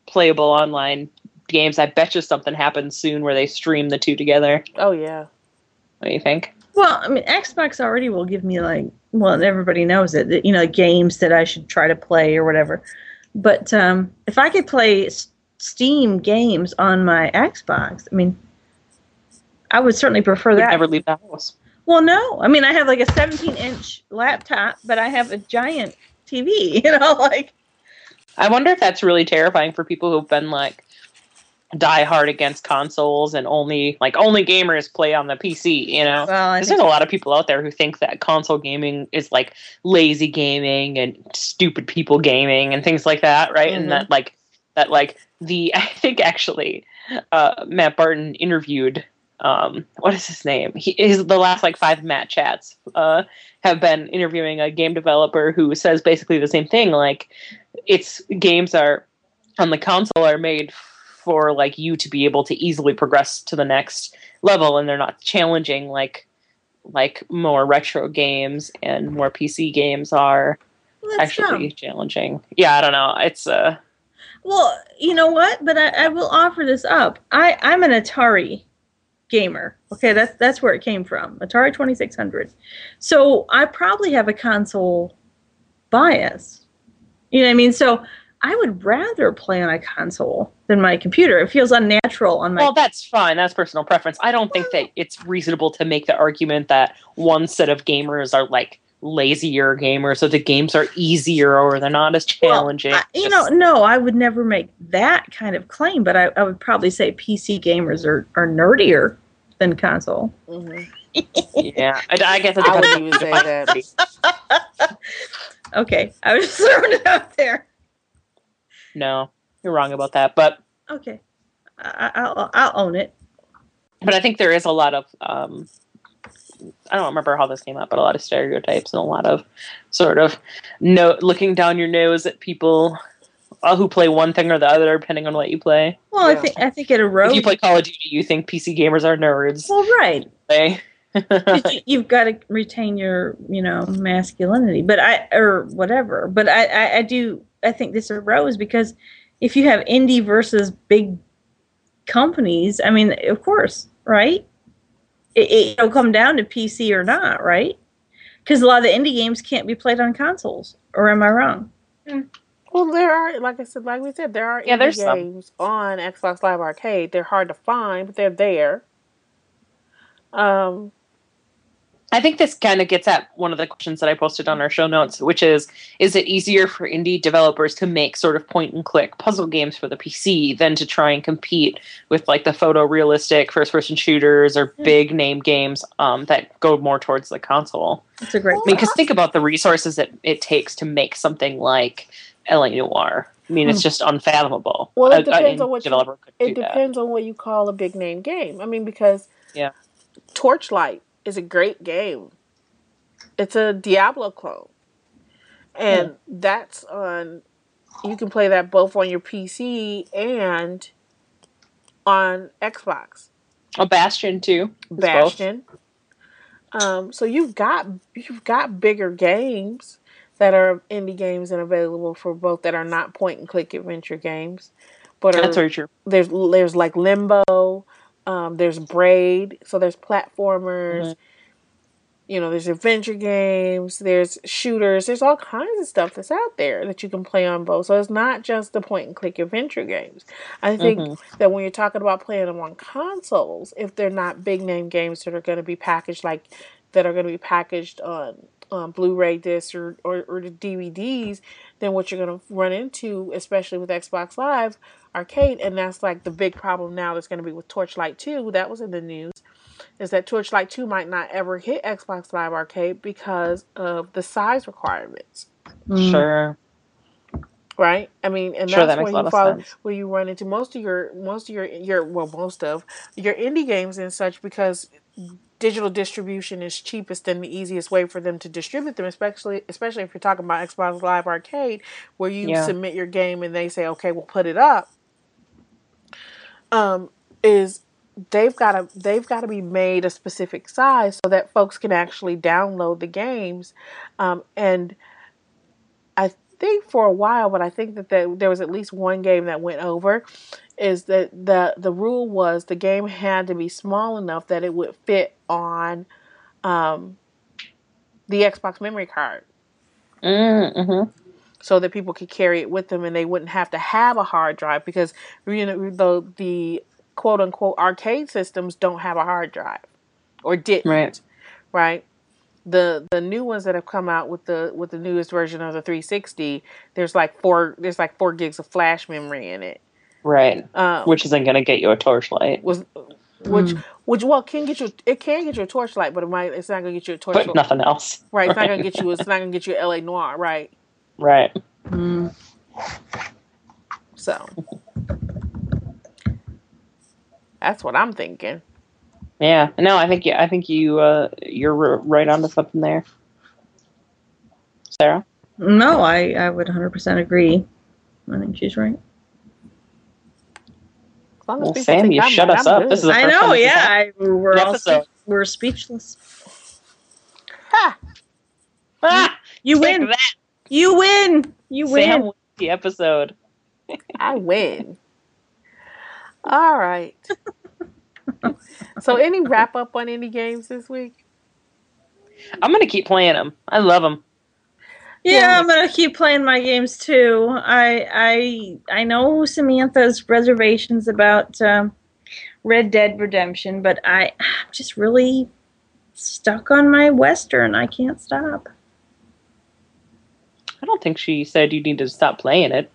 S2: playable online games. I bet you something happens soon where they stream the two together.
S1: Oh yeah.
S2: What do you think?
S3: Well, I mean, Xbox already will give me like, well, everybody knows it, that, you know, games that I should try to play or whatever. But um, if I could play S- Steam games on my Xbox, I mean, I would certainly prefer
S2: Would
S3: that.
S2: never leave the house.
S3: Well, no. I mean, I have like a 17 inch laptop, but I have a giant TV. You know, like
S2: I wonder if that's really terrifying for people who've been like die hard against consoles and only like only gamers play on the PC, you know?
S3: well, I
S2: Because
S3: think,
S2: there's a lot of people out there who think that console gaming is like lazy gaming and stupid people gaming and things like that, right?
S3: Mhm.
S2: And that like that like the I think actually uh, Matt Barton interviewed um what is his name? He is the last like five Matt chats uh have been interviewing a game developer who says basically the same thing like it's games are on the console are made for like you to be able to easily progress to the next level and they're not challenging like like more retro games and more PC games are
S3: well,
S2: actually
S3: dumb.
S2: challenging. Yeah, I don't know. It's uh
S3: Well, you know what? But I, I will offer this up. I I'm an Atari gamer. Okay, that's that's where it came from. Atari 2600. So I probably have a console bias. You know what I mean? So I would rather play on a console than my computer. It feels unnatural on my
S2: well, that's fine. That's personal preference. I don't think that it's reasonable to make the argument that one set of gamers are like lazier gamers, so the games are easier, or they're not as
S3: Well,
S2: challenging.
S3: I- you
S2: Just-
S3: know, no, I would never make that kind of claim, but I, I would probably say PC gamers are, are nerdier than console.
S1: Mhm.
S2: yeah. I, I guess it
S1: I
S2: depends
S1: wouldn't say that.
S3: Okay, I was just throwing it out there.
S2: No, you're wrong about that. But
S3: Okay, I, I- I'll, I'll own it.
S2: but I think there is a lot of um, I don't remember how this came up, but a lot of stereotypes and a lot of sort of no looking down your nose at people uh, who play one thing or the other, depending on what you play.
S3: Well,
S1: Yeah.
S3: I think I think it erodes.
S2: If you play Call of Duty, you think PC gamers are nerds.
S3: well, right.
S2: They
S3: 'Cause you, you've got to retain your, you know, masculinity, but I or whatever. But I, I, I do. I think this arose because if you have indie versus big companies, I mean, of course, right? It, it, it'll come down to PC or not, right? Because a lot of the indie games can't be played on consoles. Or am I wrong?
S1: Well, there are, like I said, like we said, there are
S2: Yeah,
S1: indie
S2: there's some.
S1: games on Xbox Live Arcade. They're hard to find, but they're there. Um,
S2: I think this kind of gets at one of the questions that I posted on our show notes, which is is it easier for indie developers to make sort of point and click puzzle games for the PC than to try and compete with like the photorealistic first person shooters or big name games um, that go more towards the console?
S3: That's a great.
S2: I mean, because think about the resources that it takes to make something like LA Noire. I mean, it's just unfathomable.
S1: Well, it
S2: A- a
S1: depends on what you- it
S2: do that.
S1: depends on what you call a big name game. I mean, because
S2: Yeah.
S1: Torchlight is a great game. It's a Diablo clone, and that's on. You can play that both on your PC and on Xbox.
S2: A Bastion too.
S1: Bastion. Um, so you've got you've got bigger games that are indie games and available for both that are not point and click adventure games, but are,
S2: That's very true.
S1: there's there's like Limbo, um, there's Braid, so there's platformers.
S2: Mhm.
S1: You know, there's adventure games, there's shooters, there's all kinds of stuff that's out there that you can play on both. So it's not just the point and click adventure games. I think
S2: Mhm.
S1: that when you're talking about playing them on consoles, if they're not big name games that are going to be packaged like that are going to be packaged on um, Blu-ray discs or, or or the DVDs, then what you're going to run into, especially with Xbox Live Arcade, and that's like the big problem now that's going to be with Torchlight 2. That was in the news. Is that Torchlight 2 might not ever hit Xbox Live Arcade because of the size requirements,
S3: Mm.
S2: Sure.
S1: right? I mean, and
S2: Sure,
S1: that's
S2: that
S1: where you
S2: of
S1: fall,
S2: sense.
S1: where you run into most of your most of your your well most of your indie games and such because digital distribution is cheapest and the easiest way for them to distribute them especially especially if you're talking about Xbox Live Arcade where you
S2: Yeah.
S1: submit your game and they say okay we'll put it up um is they've got to they've got to be made a specific size so that folks can actually download the games um and I think for a while, but I think that the, there was at least one game that went over. Is that the the rule was the game had to be small enough that it would fit on um, the Xbox memory card,
S2: Mm-hmm.
S1: So that people could carry it with them and they wouldn't have to have a hard drive because you know the the quote unquote arcade systems don't have a hard drive or didn't.
S2: Right.
S1: Right. The the new ones that have come out with the with the newest version of the 360, there's like four there's like four gigs of flash memory in it.
S2: Right.
S1: Um,
S2: Which isn't going to get you a torchlight.
S1: was which which well can get you it can get you a torchlight, but it might it's not gonna get you a torchlight.
S2: But nothing else.
S1: Right, it's not gonna get you it's not gonna get you LA Noire, right?
S2: Right.
S3: Mm.
S1: So that's what I'm thinking.
S2: Yeah. No, I think you. I think you. Uh, you're r- right onto something there, Sarah.
S3: No, I, I would 100% agree. I think she's right.
S1: As
S2: Well, Sam, you
S1: I'm
S2: shut
S1: right,
S2: us
S1: I'm
S2: up.
S1: good.
S2: This is the
S3: I know,
S2: time this has
S3: yeah. I, we're all
S2: Episode.
S3: spe- we're speechless.
S1: Ha!
S2: Ah,
S3: You
S2: take
S3: win.
S2: that,
S3: You win. You win.
S2: Sam. wins The episode.
S1: I win. All right. so, any wrap up on any games this week?
S2: I'm gonna keep playing them. I love them.
S3: Yeah,
S1: Yeah.
S3: I'm gonna keep playing my games too. I I I know Samantha's reservations about um, Red Dead Redemption, but I, I'm just really stuck on my Western. I can't stop.
S2: I don't think she said you need to stop playing it.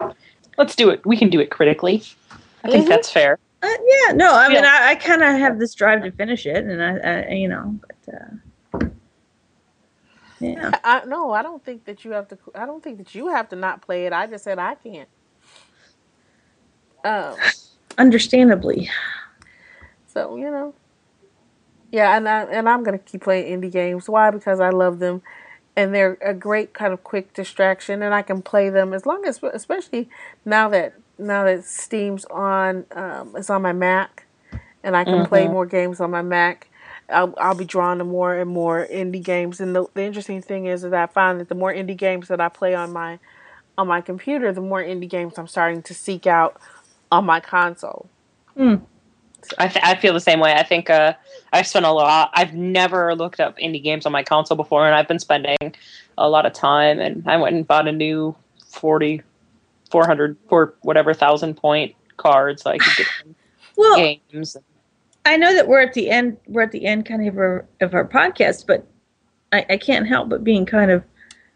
S2: Let's do it. We can do it critically. I think
S1: Mhm.
S2: that's fair.
S3: Uh, yeah, no, I mean, I, I kind of have this drive to finish it, and I, I you know, but uh, yeah,
S1: I, no, I don't think that you have to. I don't think that you have to not play it. I just said I can't. Um.
S3: understandably.
S1: So you know, yeah, and I and I'm gonna keep playing indie games. Why? Because I love them, and they're a great kind of quick distraction, and I can play them as long as, especially now that now that Steam's on, um, it's on my Mac, and I can play
S2: Mhm.
S1: more games on my Mac. I'll, I'll be drawn to more and more indie games, and the, the interesting thing is that I find that the more indie games that I play on my on my computer, the more indie games I'm starting to seek out on my console.
S2: I, th- I feel the same way. I think uh, I've spent a lot. I've never looked up indie games on my console before, and I've been spending a lot of time. And I went and bought a new 40, 400, or whatever thousand point card so I could get
S3: Well,
S2: games.
S3: I know that we're at the end. We're at the end, kind of our, of our podcast, but I, I can't help but being kind of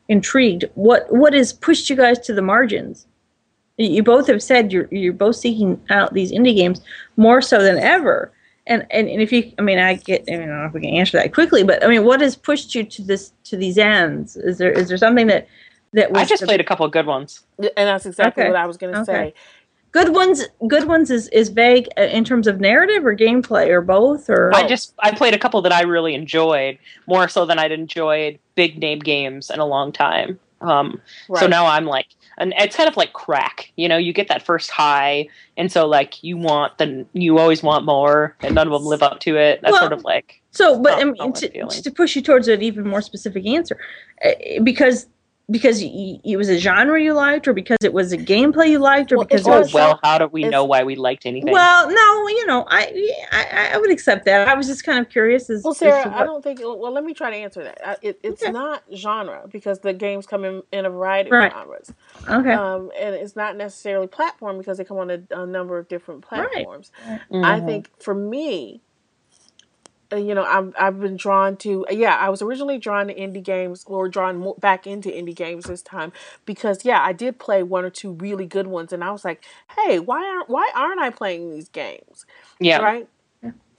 S3: intrigued. What what has pushed you guys to the margins? You you both have said you're you're both seeking out these indie games more so than ever. And, and and if you, I mean, I get, I, mean, I don't know if we can answer that quickly, but I mean, what has pushed you to this to these ends? Is there is there something that that was
S2: I just
S3: the-
S2: played a couple of good ones.
S1: And that's exactly
S3: Okay.
S1: what I was going to
S3: Okay.
S1: say.
S3: good ones? Good ones is is vague uh, in terms of narrative or gameplay or both or
S2: I just I played a couple that I really enjoyed more so than I'd enjoyed big name games in a long time. Um, So now I'm like, and it's kind of like crack. You know, you get that first high, and so like you want the you always want more, and none of them live up to it. That's
S3: Well,
S2: sort of like
S3: So, but I mean, to, to push you towards an even more specific answer, uh, because because y- it was a genre you liked, or because it was a gameplay you liked, or
S1: Well,
S3: because
S1: it's
S3: it
S2: oh,
S3: was
S2: well, how do we know why we liked anything?
S3: well, no, you know, I, I I would accept that. I was just kind of curious as,
S1: Well,
S3: as
S1: Sarah, I don't think. Well, let me try to answer that. I- It, it's
S3: Okay.
S1: not genre because the games come in, in a variety
S3: Right.
S1: of genres,
S3: okay,
S1: um, and it's not necessarily platform because they come on a, a number of different
S3: Right.
S1: platforms. I think for me, you know, I've I've been drawn to. Yeah, I was originally drawn to indie games, or drawn more back into indie games this time because yeah, I did play one or two really good ones, and I was like, hey, why aren't why aren't I playing these games?
S2: yeah,
S1: right?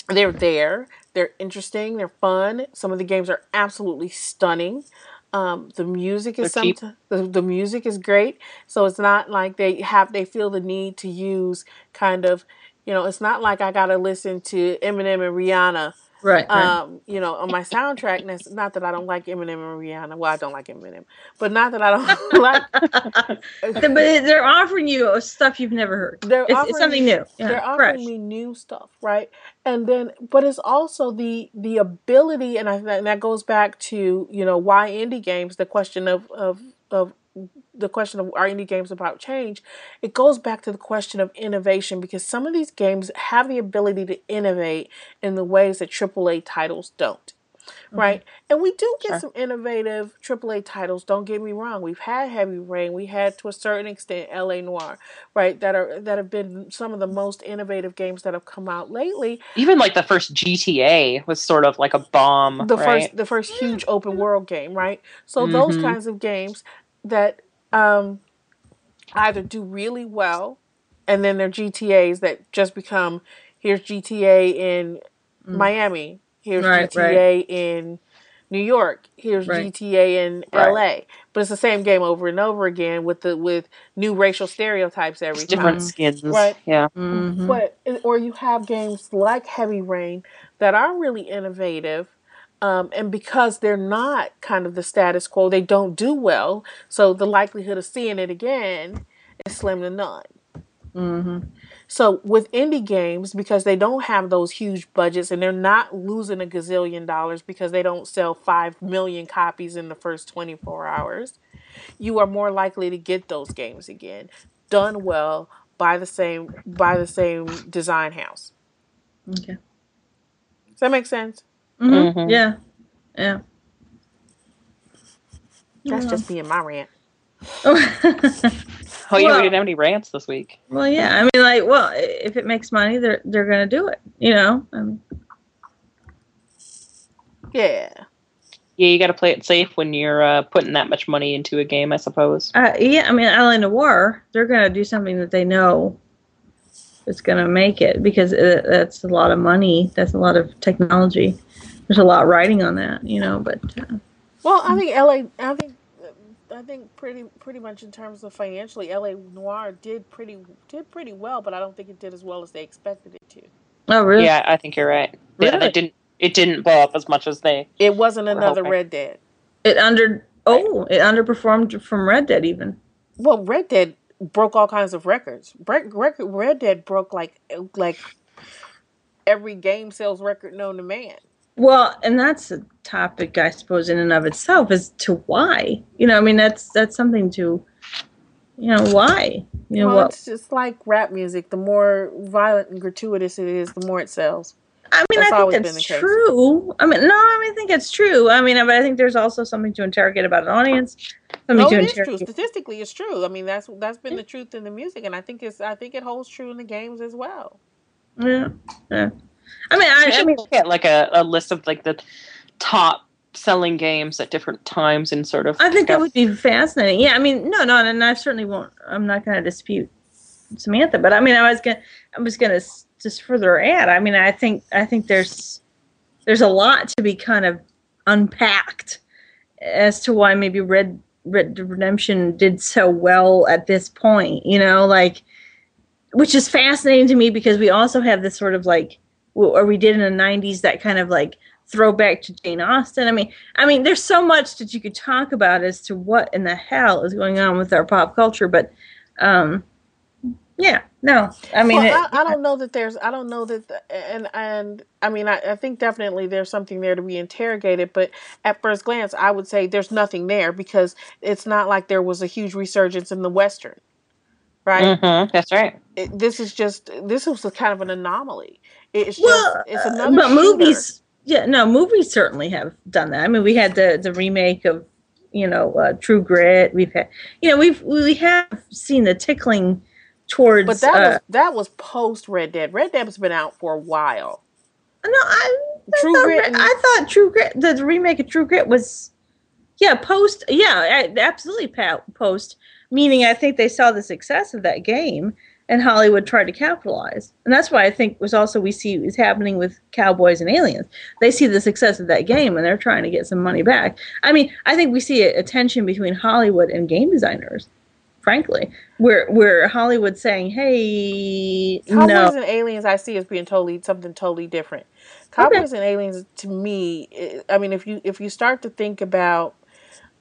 S1: They're there. They're interesting. They're fun. Some of the games are absolutely stunning. Um, the music is
S2: They're
S1: the, the music is great. So it's not like they have they feel the need to use kind of you know it's not like I gotta listen to Eminem and Rihanna
S3: right, right.
S1: um, you know, on my soundtrack. And it's not that I don't like Eminem and Rihanna. Well, I don't like Eminem, but not that I don't like.
S3: but they're offering you stuff you've never heard.
S1: They're
S3: It's,
S1: offering
S3: it's something new. Yeah,
S1: they're offering
S3: fresh.
S1: me new stuff, right? And then, but it's also the the ability, and I and that goes back to you know why indie games. The question of of of the question of are indie games about change? It goes back to the question of innovation because some of these games have the ability to innovate in the ways that AAA titles don't. right? And we do get
S2: Sure.
S1: some innovative AAA titles. Don't get me wrong. We've had Heavy Rain. We had to a certain extent LA Noire, right? That are that have been some of the most innovative games that have come out lately.
S2: Even like the first GTA was sort of like a bomb,
S1: The
S2: right?
S1: first the first huge open world game, right? So those
S2: Mhm.
S1: kinds of games that um, either do really well, and then they're GTA's that just become here's GTA in Miami, here's
S3: Mm. Right,
S1: GTA in New York, here's
S3: Right.
S1: GTA in
S3: Right.
S1: LA. But it's the same game over and over again with the with new racial stereotypes every
S2: It's different skins,
S1: Right.
S2: Yeah,
S3: Mhm.
S1: But or you have games like Heavy Rain that are really innovative. Um, and because they're not kind of the status quo, they don't do well. So the likelihood of seeing it again is slim to none.
S3: Mhm.
S1: So with indie games, because they don't have those huge budgets and they're not losing a gazillion dollars because they don't sell five million copies in the first 24 hours, you are more likely to get those games again, done well by the same by the same design house.
S3: Okay.
S1: Does that make sense?
S3: Mhm.
S2: Mhm.
S3: Yeah. Yeah.
S1: That's
S3: Yeah.
S1: just being my rant.
S2: Oh yeah,
S3: Well-
S2: we didn't have any rants this week.
S3: well, yeah. I mean, like, well, if it makes money, they're they're gonna do it. You know. I mean,
S1: Yeah.
S2: Yeah, you got to play it safe when you're uh, putting that much money into a game, I suppose.
S3: uh, yeah. I mean, Island of War, they're gonna do something that they know is gonna make it because it, that's a lot of money. That's a lot of technology. There's a lot riding on that, you know. But uh,
S1: Well, I think LA. I think. I think pretty pretty much in terms of financially, LA Noire did pretty did pretty well, but I don't think it did as well as they expected it to.
S3: oh, really?
S2: Yeah, I think you're right. Yeah,
S3: Really?
S2: it didn't. It didn't blow up as much as they.
S1: It wasn't
S2: We're
S1: another
S2: hoping.
S1: Red Dead.
S3: It under oh, it underperformed from Red Dead even.
S1: Well, Red Dead broke all kinds of records. Red, record, Red Dead broke like eh, like every game sales record known to man.
S3: Well, and that's a topic, I suppose, in and of itself, as to why. You know, I mean, that's that's something to, you know, why. You know
S1: well,
S3: what?
S1: it's just like rap music. The more violent and gratuitous it is, the more it sells.
S3: I mean,
S1: that's
S3: I think that's true. I mean, no, I mean, I think it's true. I mean, but I think there's also something to interrogate about an audience. Something
S1: No, it is true. Statistically, it's true. I mean, that's that's been the truth in the music, and I think it's I think it holds true in the games as well.
S3: Yeah, yeah. I mean, I, I
S2: should
S3: mean,
S2: look at like a, a list of like the top selling games at different times and sort of.
S3: I think that would be fascinating. Yeah, I mean, no, no, and I certainly won't. I'm not going to dispute Samantha, but I mean, I was gonna, I was gonna just further add. I mean, I think, I think there's, there's a lot to be kind of unpacked as to why maybe Red Red Dead Redemption did so well at this point. You know, like, which is fascinating to me because we also have this sort of like, or we did in the '90s that kind of like throwback to Jane Austen. I mean, I mean, there's so much that you could talk about as to what in the hell is going on with our pop culture, but um, yeah, no, I mean,
S1: well,
S3: it,
S1: I, I don't know that there's I don't know that the, and and I mean I, I think definitely there's something there to be interrogated, but at first glance I would say there's nothing there because it's not like there was a huge resurgence in the western, right?
S2: Mhm, that's right.
S1: It, this is just this was a kind of an anomaly. It's just
S3: well,
S1: it's
S3: uh,
S1: another
S3: but
S1: shooter.
S3: movies, yeah, no, movies certainly have done that. I mean, we had the the remake of you know uh, True Grit. We've had, you know, we've we have seen the tickling towards.
S1: But that
S3: uh,
S1: was that was post Red Dead. Red Dead's been out for a while.
S3: No, I, I
S1: True
S3: thought,
S1: Grit
S3: I thought True Grit, the remake of True Grit was, yeah, post, yeah, absolutely post. Meaning, I think they saw the success of that game, and Hollywood tried to capitalize, and that's why I think was also we see is happening with Cowboys and Aliens. They see the success of that game, and they're trying to get some money back. I mean, I think we see a, a tension between Hollywood and game designers. Frankly, where where Hollywood's saying, "Hey,
S1: Cowboys
S3: no,
S1: and Aliens I see as being totally something totally different. Cowboys and Aliens to me, I- I mean, if you if you start to think about,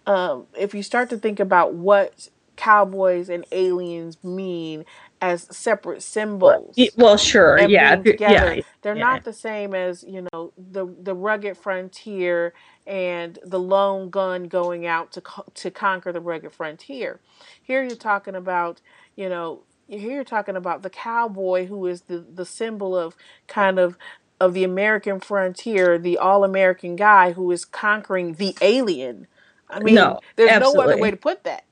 S1: um, if you start to think about what Cowboys and Aliens mean as separate symbols,
S3: well, sure, yeah,
S1: being
S3: if you're-
S1: together.
S3: yeah,
S1: They're
S3: yeah.
S1: not the same as you know the the rugged frontier and the lone gun going out to co- to conquer the rugged frontier. Here you're talking about you know here you're talking about the cowboy who is the the symbol of kind of of the American frontier, the all American guy who is conquering the alien. I mean,
S3: No,
S1: there's no other way to put that.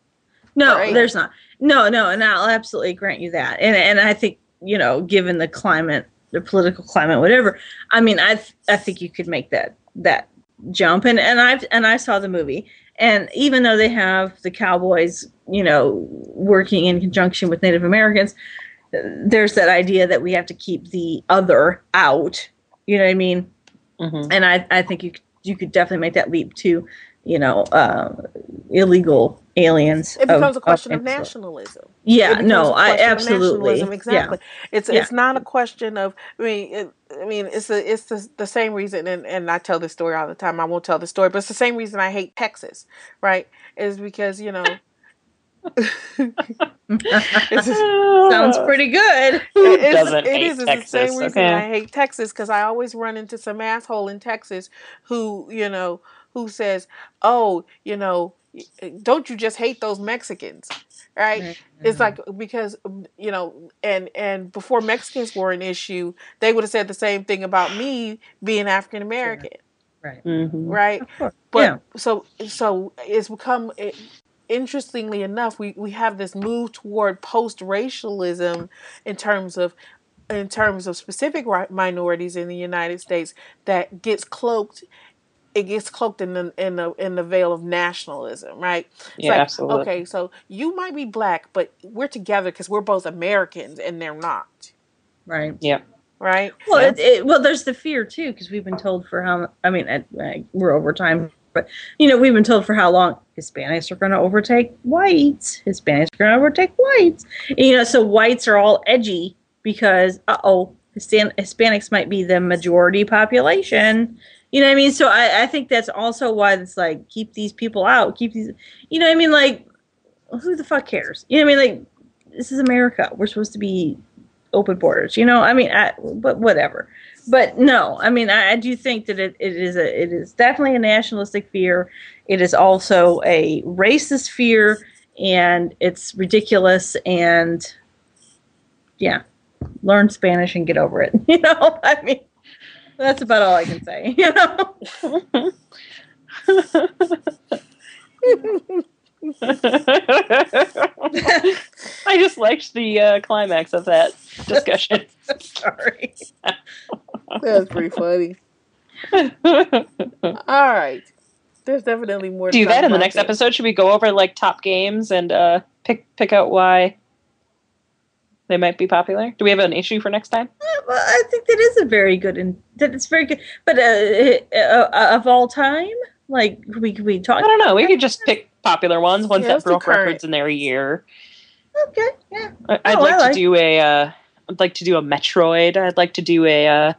S3: No,
S1: Right.
S3: there's not. No, no, and I'll absolutely grant you that. And and I think you know, given the climate, the political climate, whatever. I mean, I th- I think you could make that that jump. And and I've and I saw the movie, and even though they have the cowboys, you know, working in conjunction with Native Americans, there's that idea that we have to keep the other out. You know what I mean?
S2: Mhm.
S3: and I, I think you could- you could definitely make that leap to, you know, uh, illegal aliens.
S1: It becomes a question of,
S3: any sort.
S1: nationalism.
S3: Yeah, no, I
S1: question
S3: absolutely.
S1: nationalism, exactly. It's
S3: Yeah.
S1: it's not a question of. I mean, it, I mean, it's the it's the, the same reason, and and I tell this story all the time. I won't tell the story, but it's the same reason I hate Texas, right? Is because you know. it's just-
S3: Sounds pretty good.
S1: It- it's,
S2: doesn't
S1: it
S2: hate
S1: is. It's
S2: Texas,
S1: the same reason
S2: okay?
S1: I hate Texas because I always run into some asshole in Texas who, you know, who says, "Oh, you know, don't you just hate those Mexicans?" Right? It's like because you know, and and before Mexicans were an issue, they would have said the same thing about me being African American,
S3: right.
S2: Mhm.
S1: right? But
S3: yeah.
S1: so so it's become it, interestingly enough, we we have this move toward post racialism in terms of in terms of specific ri- minorities in the United States that gets cloaked. It gets cloaked in the in the in the veil of nationalism, right? It's
S2: Yeah, absolutely.
S1: Okay, so you might be black, but we're together because we're both Americans, and they're not,
S3: Right.
S2: Yeah.
S1: right?
S3: Well,
S2: Yeah.
S3: it, it, well, there's the fear too, because we've been told for how. I mean, I, I, we're over time, but you know, we've been told for how long Hispanics are going to overtake whites. Hispanics are going to overtake whites. You know, so whites are all edgy because, uh oh, Hispanics might be the majority population. You know what I mean? So I, I think that's also why it's like keep these people out, keep these. You know what I mean? Like, who the fuck cares? You know what I mean? Like, this is America. We're supposed to be open borders. You know, I mean, I, but whatever. But no, I mean, I, I do think that it, it is a it is definitely a nationalistic fear. It is also a racist fear, and it's ridiculous. And yeah, learn Spanish and get over it. You know, I mean, that's about all I can say. You know,
S2: I just liked the uh, climax of that discussion.
S3: sorry.
S1: That's pretty funny. All right, there's definitely more. to
S2: Do
S1: talk
S2: that in the next
S1: there.
S2: episode. Should we go over like top games and uh, pick pick out why they might be popular? Do we have an issue for next time?
S3: Well, I think that is a very good and that it's very good. But uh, uh, of all time, like we we talk.
S2: I don't know. We could just pick popular ones, ones
S1: Yeah,
S2: that broke
S1: current.
S2: records in their year.
S3: Okay, yeah.
S2: I- I'd
S3: Oh,
S2: like
S3: I
S2: to do a. Uh, I'd like to do a Metroid. I'd like to do a, uh,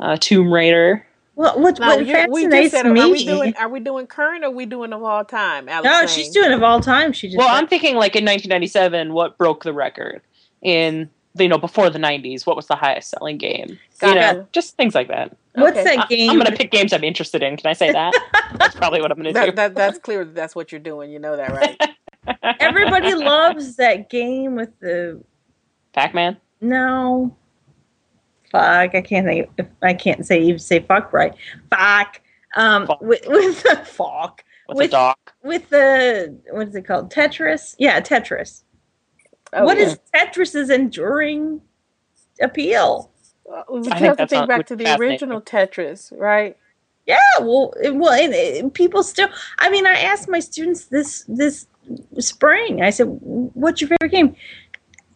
S2: uh Tomb Raider.
S3: Well, what,
S1: Now,
S3: what
S1: you, we
S3: fascinates
S1: just said,
S3: me?
S1: are we doing are we doing current or are we doing of all time? Alex
S3: no,
S1: saying?
S3: she's doing of all time. She just
S2: Well, I'm thinking like in 1997, what broke the record in you know before the 90s? What was the highest selling game? You
S1: Gotcha.
S2: know, just things like that.
S3: what's
S1: okay.
S3: that game?
S2: I'm gonna pick games I'm interested in. Can I say that? That's probably what I'm gonna do.
S1: that, that that's clear that that's what you're doing. You know that, right?
S3: Everybody loves that game with the
S2: Pac-Man.
S3: no. Fuck! I can't think. If I can't say even say fuck right. Fuck. Um,
S2: Fuck.
S3: with with the fuck
S2: with,
S3: With-
S2: a dog.
S3: with the what is it called? Tetris. Yeah, Tetris.
S1: Oh,
S3: What
S1: yeah.
S3: is Tetris's enduring appeal?
S1: Uh, we have to think
S2: not-
S1: back to the original Tetris, right?
S3: Yeah, well, it- well, and, and people still. I mean, I asked my students this this spring. I said, "What's your favorite game?"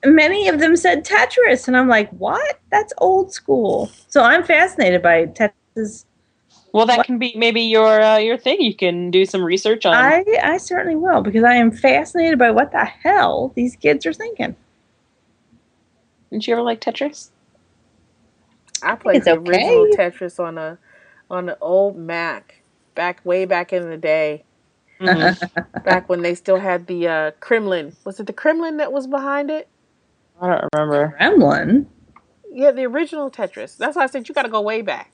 S3: Many of them said Tetris, and I'm like, "What? That's old school." So I'm fascinated by Tetris.
S2: Well, that
S3: What-
S2: can be maybe your uh, your thing. You can do some research on.
S3: I I certainly will because I am fascinated by what the hell these kids are thinking.
S2: Didn't you ever like Tetris?
S1: I played
S3: it's
S1: the
S3: okay.
S1: original Tetris on a on an old Mac back way back in the day.
S2: Mhm.
S1: Back when they still had the uh, Kremlin. Was it the Kremlin that was behind it?
S2: I don't remember.
S3: Gremlin.
S1: Yeah, the original Tetris. That's why I said you got to go way back.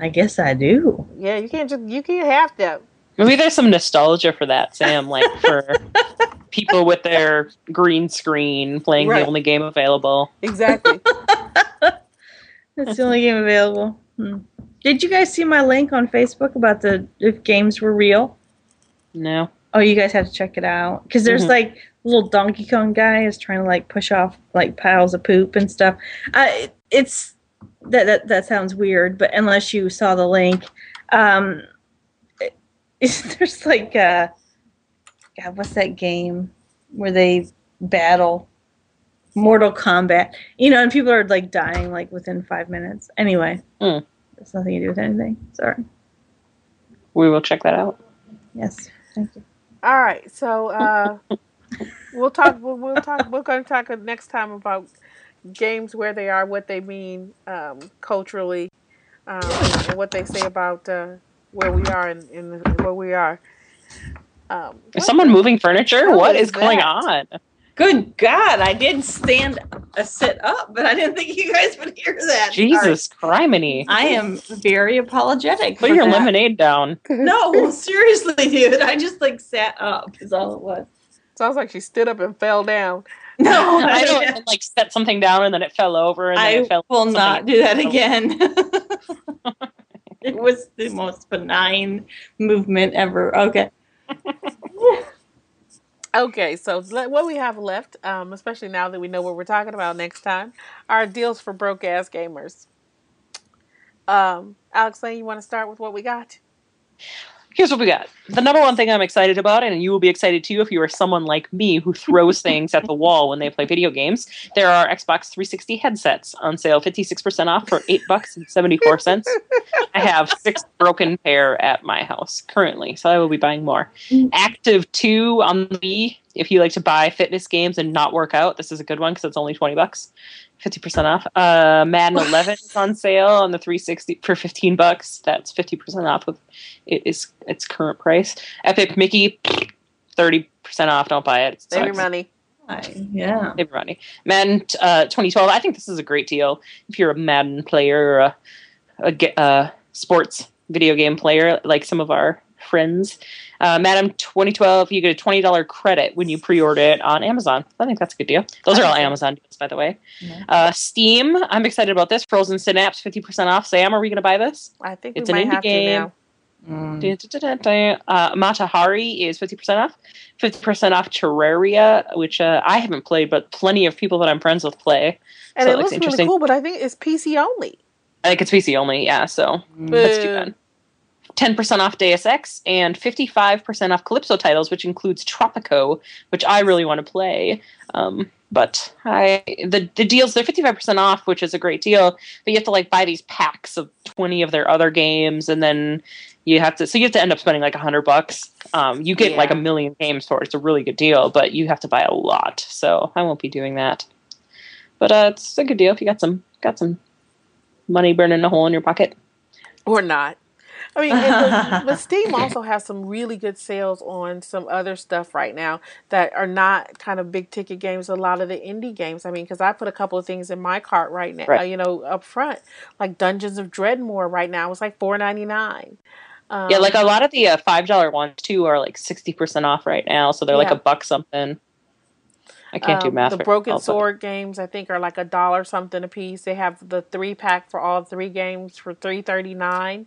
S3: I guess I do.
S1: Yeah, you can't just you can't have that.
S2: Maybe there's some nostalgia for that, Sam. Like for people with their green screen playing
S1: Right.
S2: the only game available.
S1: Exactly.
S3: That's the only game available. Hmm. Did you guys see my link on Facebook about the if games were real?
S2: No.
S3: Oh, you guys have to check it out because there's
S2: Mhm.
S3: like little Donkey Kong guy is trying to like push off like piles of poop and stuff. Uh, it's that that that sounds weird, but unless you saw the link, um, it, there's like uh, God, what's that game where they battle? Mortal Kombat, you know, and people are like dying like within five minutes. Anyway,
S2: Hmm.
S3: it's nothing to do with anything. Sorry.
S2: We will check that out.
S3: Yes, thank you.
S1: All right, so uh, we'll talk. We'll, we'll talk. We're going to talk next time about games, where they are, what they mean um, culturally, um, and what they say about uh, where we are and, and where we are. Um,
S2: Is someone moving furniture?
S1: hell
S2: What
S1: is
S2: is going on?
S3: Good God, I didn't stand a sit up, but I didn't think you guys would hear that.
S2: Jesus criminy.
S3: I am very apologetic.
S2: Put
S3: for
S2: your
S3: that.
S2: lemonade down.
S3: No, seriously, dude. I just like sat up is all it was.
S1: Sounds like she stood up and fell down.
S3: No,
S2: I know, and like set something down and then it fell over and then
S3: I
S2: it fell.
S3: will not do that again. it was the most benign movement ever. Okay.
S1: Okay, so what we have left, um, especially now that we know what we're talking about next time, are deals for broke ass gamers. Um, Alex Layne, you want to start with what we got?
S2: Here's what we got. The number one thing I'm excited about, and you will be excited too if you are someone like me who throws things at the wall when they play video games. There are Xbox 360 headsets on sale, 56% off for eight bucks and 74 cents. I have six broken pair at my house currently, so I will be buying more. Mm. Active 2 on the. If you like to buy fitness games and not work out, this is a good one because it's only 20 bucks. 50% off. Uh, Madden 11 is on sale on the 360 for 15 bucks. That's 50% off with it is its current price. Epic Mickey 30% off. Don't buy it. It
S1: Save your money.
S3: I, yeah.
S2: Save your money. Madden uh, 2012. I think this is a great deal if you're a Madden player or a, a, ge- uh sports video game player like some of our friends. Uh, Madden 2012, you get a $20 credit when you pre-order it on Amazon. I think that's a good deal. Those are all Amazon deals, by the way.
S3: Yeah.
S2: Uh, Steam, I'm excited about this. Frozen Synapse, 50% off. Sam, are we going to buy this?
S1: I think
S2: It's
S1: we
S2: an
S1: might
S2: indie
S1: have
S2: game.
S1: to now.
S3: Mm.
S2: Uh, Mata Hari is 50% off. 50% off Terraria, which uh, I haven't played, but plenty of people that I'm friends with play.
S1: And
S2: So
S1: it
S2: it looks
S1: looks really
S2: interesting.
S1: cool, but I think it's PC only.
S2: I think it's PC only, yeah, so that's too bad. 10% off Deus Ex and 55% off Kalypso titles, which includes Tropico, which I really want to play. Um, but I the, the deals, they're 55% off, which is a great deal, but you have to like buy these packs of 20 of their other games, and then you have to, so you have to end up spending like 100 bucks. Um, you get like a million games for it. It's a really good deal, but you have to buy a lot, so I won't be doing that. But uh, it's a good deal if you got some got some money burning a hole in your pocket.
S1: Or not. I mean, the, but Steam also has some really good sales on some other stuff right now that are not kind of big ticket games. A lot of the indie games. I mean, because I put a couple of things in my cart right now.
S2: Right.
S1: Uh, you know, up front, like Dungeons of Dredmor. Right now, it's like four ninety nine. Um,
S2: Yeah, like a lot of the uh, five dollar ones too are like sixty percent off right now, so they're like
S1: Yeah.
S2: a buck something. I can't do
S1: um,
S2: math.
S1: The Broken
S2: but-
S1: Sword games, I think, are like a dollar something a piece. They have the three pack for all three games for three thirty nine.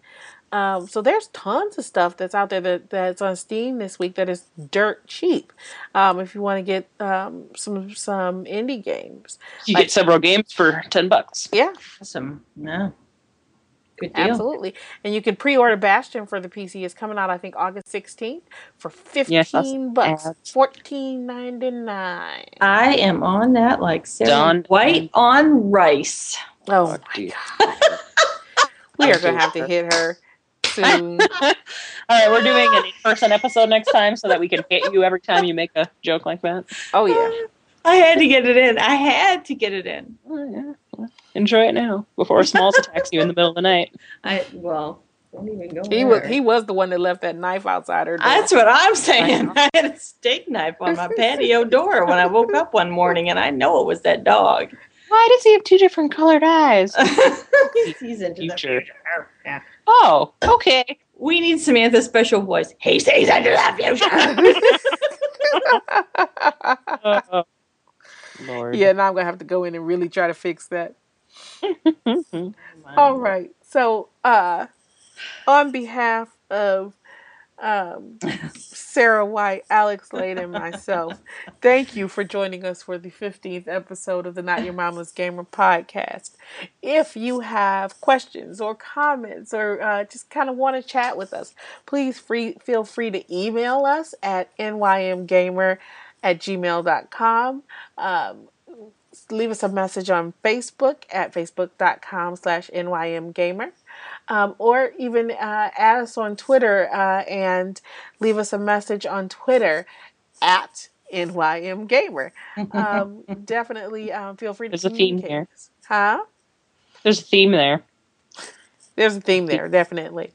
S1: Um, so there's tons of stuff that's out there that, that's on Steam this week that is dirt cheap. Um, if you want to get um, some some indie games,
S2: You
S1: like-
S2: get several games for ten bucks.
S1: yeah,
S3: Awesome. No. Good deal.
S1: absolutely. And you can pre-order Bastion for the PC. It's coming out, I think, August sixteenth for fifteen
S2: Yes, that's
S1: bucks, fourteen ninety nine.
S3: I am on that like Sarah
S2: Done.
S3: White on rice.
S1: Oh,
S2: Oh,
S1: my
S2: dear.
S1: god, we are gonna have to hit her soon.
S2: All right, we're doing an in-person episode next time so that we can hit you every time you make a joke like that.
S1: Oh yeah.
S3: I had to get it in. I had to get it in.
S2: Oh, yeah. Enjoy it now before Smalls attacks you in the middle of the night.
S3: I well, don't even go
S1: He
S3: there.
S1: was he was the one that left that knife outside her door.
S3: That's what I'm saying. I had a steak knife on my patio door when I woke up one morning, and I know it was that dog.
S2: Why does he have two different colored eyes?
S3: He's into the
S2: Future.
S3: future. Yeah.
S2: Oh, okay.
S3: We need Samantha's special voice. He sees into the future.
S2: Oh, Lord.
S1: yeah, now I'm gonna have to go in and really try to fix that. All right. So, uh, on behalf of um, Sarah White, Alex Layne, and myself, thank you for joining us for the 15th episode of the Not Your Mama's Gamer podcast. If you have questions or comments or uh, just kind of want to chat with us, please free, feel free to email us at nymgamer at gmail.com. Um, leave us a message on Facebook at facebook.com slash nymgamer um, or even uh, add us on Twitter uh, and leave us a message on Twitter at NYM Gamer. Um, definitely um, feel free to
S2: There's a theme here.
S1: Huh?
S2: There's a theme there.
S1: There's a theme there, definitely.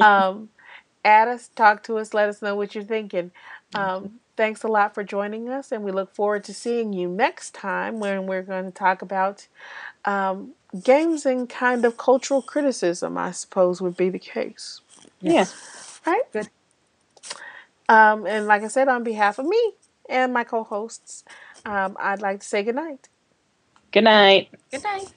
S1: Um, add us, talk to us, let us know what you're thinking. Um, thanks a lot for joining us, and we look forward to seeing you next time when we're going to talk about um, games and kind of cultural criticism, I suppose would be the case.
S3: Yes.
S1: Right?
S3: Good.
S1: Um, and like I said, on behalf of me and my co hosts, um, I'd like to say goodnight.
S2: Good night.
S3: Good night.